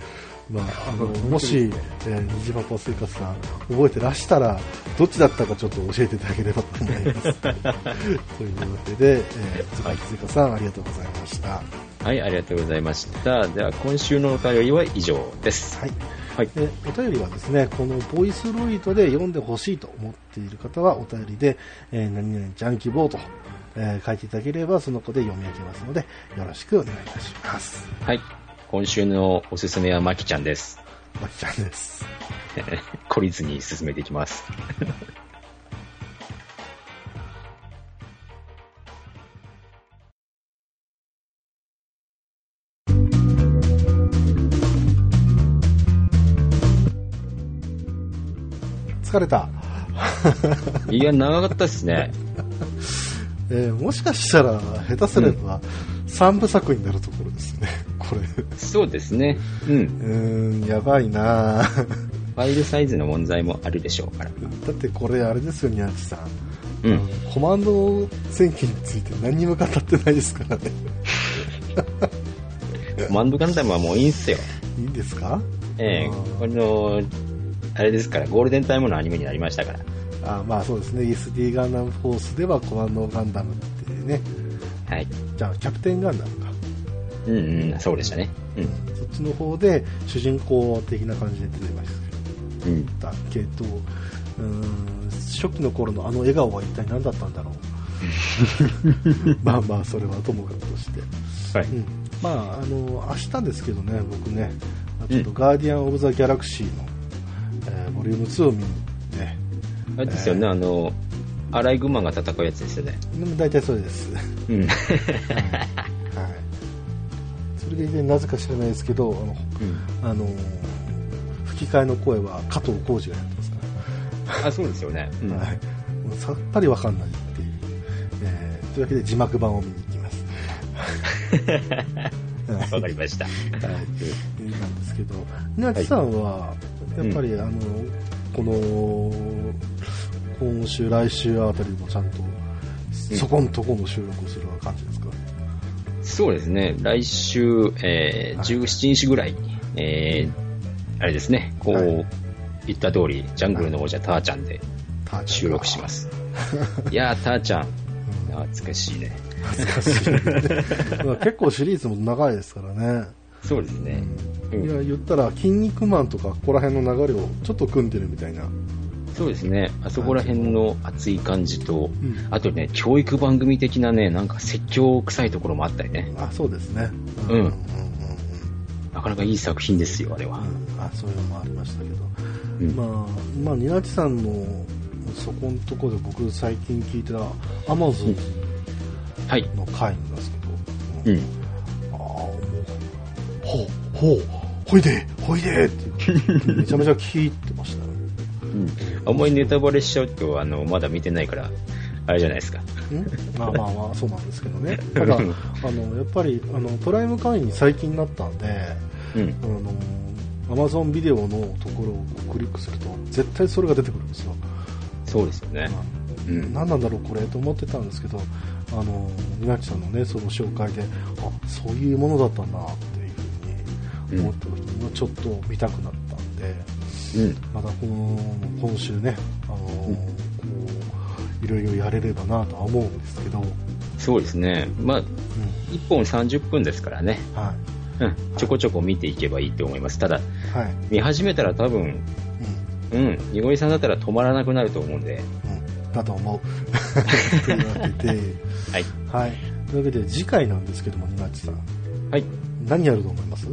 まあ、あの、もし、えー、虹パパ生活さん、覚えてらしたら、どっちだったかちょっと教えていただければと思います。というわけで、えー、椿生活さん、ありがとうございました。はい、ありがとうございました。では、今週のお便りは以上です。はい。はい。でお便りはですね、このボイスロイドで読んでほしいと思っている方は、お便りで、えー何々ちゃん希望と、えー書いていただければ、その子で読み上げますので、よろしくお願いいたします。はい。今週のおすすめはまきちゃんです。まきちゃんです。懲りずに進めていきます。疲れた。いや、長かったですね。えーもしかしたら、下手すれば、三部作になるところですね、これ。そうですね。うん。うーん、やばいなぁファイルサイズの問題もあるでしょうから。だってこれあれですよ、宮内さん。うん。コマンド戦記について何にも語ってないですからね。コマンドガンダムはもういいんすよ。いいんですか？ええあーこの、あれですから、ゴールデンタイムのアニメになりましたから。あまあそうですね、SD ガンダムフォースではコマンドガンダムってね、はい。じゃあキャプテンガンダムか。うんうん、そうでしたね。うん。そっちの方で主人公的な感じで出てましうん。たけど、うーん、初期の頃のあの笑顔は一体何だったんだろう。まあまあ、それはともかくとして。はい。うん、まあ、あの、明日ですけどね、僕ね、ちょっとガーディアン・オブ・ザ・ギャラクシーの、えーボリューム2を見にね、あれですよね、あの、アライグマが戦うやつですよね。でも大体それです。はい。うん。はいそれで、ね、なぜか知らないですけど、あの、あの吹き替えの声は加藤浩次がやってますかあ、そうですよね。うんら、はい、もうさっぱりわかんないっていう、えーというわけで字幕版を見に行きます。は いわかりました。はい、なんですけど、稲地さんは、やっぱり、あの、この、今週、来週あたりもちゃんと、うん。そこんとこの収録をする感じですか、そうですね、来週、えー、17日ぐらいに、えー、あれですね、こう、はい。言った通り、ジャングルの王者ターちゃんで収録します。いやー、ターちゃん、懐かしいね。懐かしい、まあ結構シリーズも長いですからね。そうですね。うんいや、言ったら、筋肉マンとか、ここら辺の流れをちょっと組んでるみたいな。そうですね。あそこら辺の熱い感じと、うんあとね、教育番組的なね、なんか説教臭いところもあったりね。あ、そうですね。うんうんうんうんなかなかいい作品ですよ、あれは。うんあ、そういうのもありましたけど。うんまあ、まあ、ニナチさんの、そこのところで僕最近聞いてた、アマゾンはい。の回なんですけど、うん。ほう、ほう、ほいで、ほいでって、めちゃめちゃ聞いてましたね。うん。あんまりネタバレしちゃうと、あの、まだ見てないから、あれじゃないですか。ん？まあまあまあ、そうなんですけどね。ただ、あの、やっぱり、あの、プライム会員に最近なったんで、うん。あの、アマゾンビデオのところをクリックすると、絶対それが出てくるんですよ。そうですよね。うん。何なんだろうこれと思ってたんですけどあのニナチさんのねその紹介であそういうものだったんだって思った時にちょっと見たくなったん。で、うん。またこの今週ねあの、うん。こういろいろやれればなとは思うんですけど、うんそうですね。まあ、1本30分ですからね。はうん。ちょこちょこ見ていけばいいと思います。ただ、いはい。見始めたら多分、うん。うん、にごりさんだったら止まらなくなると思うんで、うん、だと思う。というわけで、はい。はい、というわけで次回なんですけどもニナチさん。はい。何やると思います？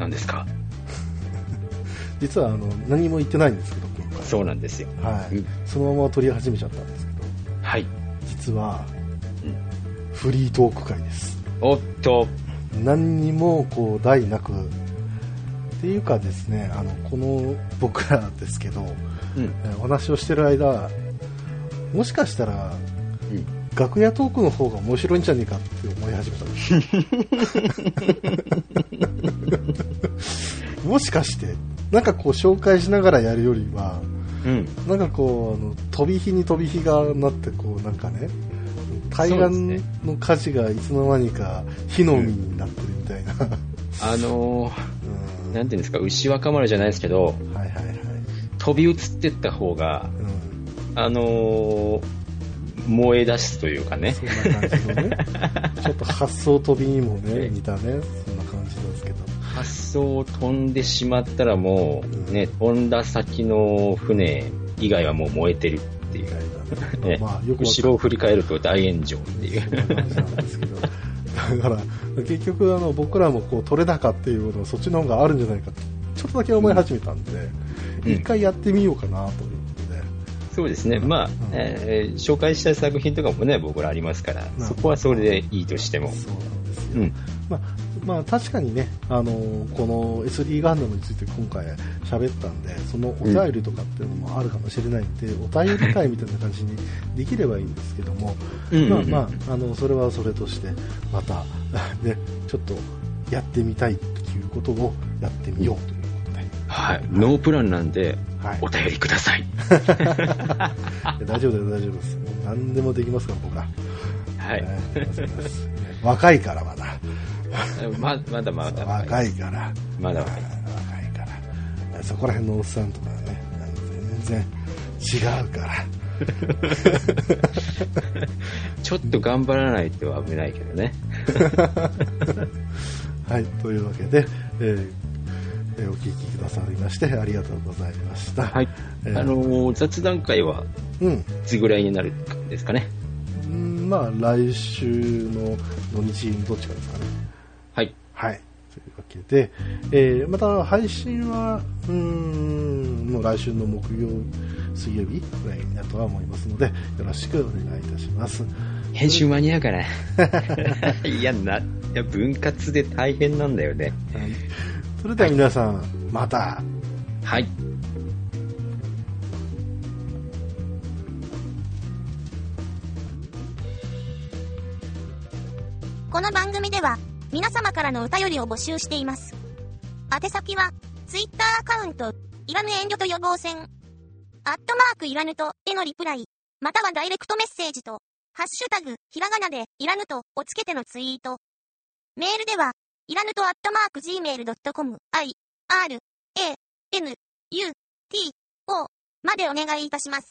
何ですか？実はあの何も言ってないんですけど今回そうなんですよ。はい、うんそのまま撮り始めちゃったんですけどはい。実はうんフリートーク会ですおっと、何にもこう題なくっていうかですねあのこの僕らですけどうん。えーお話をしてる間もしかしたらうん。楽屋トークの方が面白いんじゃねえかって思い始めた もしかしてなんかこう紹介しながらやるよりはうん。なんかこうあの飛び火に飛び火がなってこうなんかね対岸の火事がいつの間にか火の海になってるみたいな、あのうん。ー、なんていうんですか、牛若丸じゃないですけど、はいはいはい、飛び移ってった方が、うん、あのー、燃え出すというかね。そんな感じのね。ちょっと発想飛びにもね似たね。そんな感じですけど。発想を飛んでしまったらもう、ね、飛んだ先の船以外はもう燃えてるっていう。ね。まあよく後ろを振り返ると大炎上っていう。そんな感じなんですけど。だから結局あの僕らもこう取れ高っていうのはそっちの方があるんじゃないかちょっとだけ思い始めたんで、うん。一回やってみようかなというそうですね。まあ、うんえー紹介した作品とかもね、僕らありますから、うんそこはそれでいいとしても。そうなんですよ、うん。まあ、まあ確かにね、あのこの SD ガンダムについて今回喋ったんで、そのお便りとかっていうのもあるかもしれないんで、お便り会みたいな感じにできればいいんですけども、うんうんうんまあまあ、あの、それはそれとして、また、ね、ちょっとやってみたいっていうことをやってみようということで、はい。ノープランなんで、はいお。便りください。大丈夫です、大丈夫です。何でもできますから、僕は。はい。若いからまだ。ままだまだ。若いから。まだ若い若いから。そこら辺のおっさんとかね、全然違うから。ちょっと頑張らないと危ないけどね。はい、というわけで、えーえーお聞きくださりましてありがとうございました。はい。えーあのー雑談会は、うん。いつぐらいになるんですかね？うんまあ、来週の土日にどっちかですかね。はい。はい。というわけで、えーまた配信は、うーん、もう来週の木曜、水曜日ぐらいになるとは思いますので、よろしくお願いいたします。編集間に合うかな？いや、な、いや、分割で大変なんだよね。はい。それでは皆さん、また。はい。この番組では、皆様からのお便りを募集しています。宛先は、ツイッターアカウント、いらぬ遠慮と予防線、アットマークいらぬと、へのリプライ、またはダイレクトメッセージと、ハッシュタグ、ひらがなで、いらぬと、をつけてのツイート。メールでは、いらぬとアットマーク gmail.com、i, r, a, n, u, t, o までお願いいたします。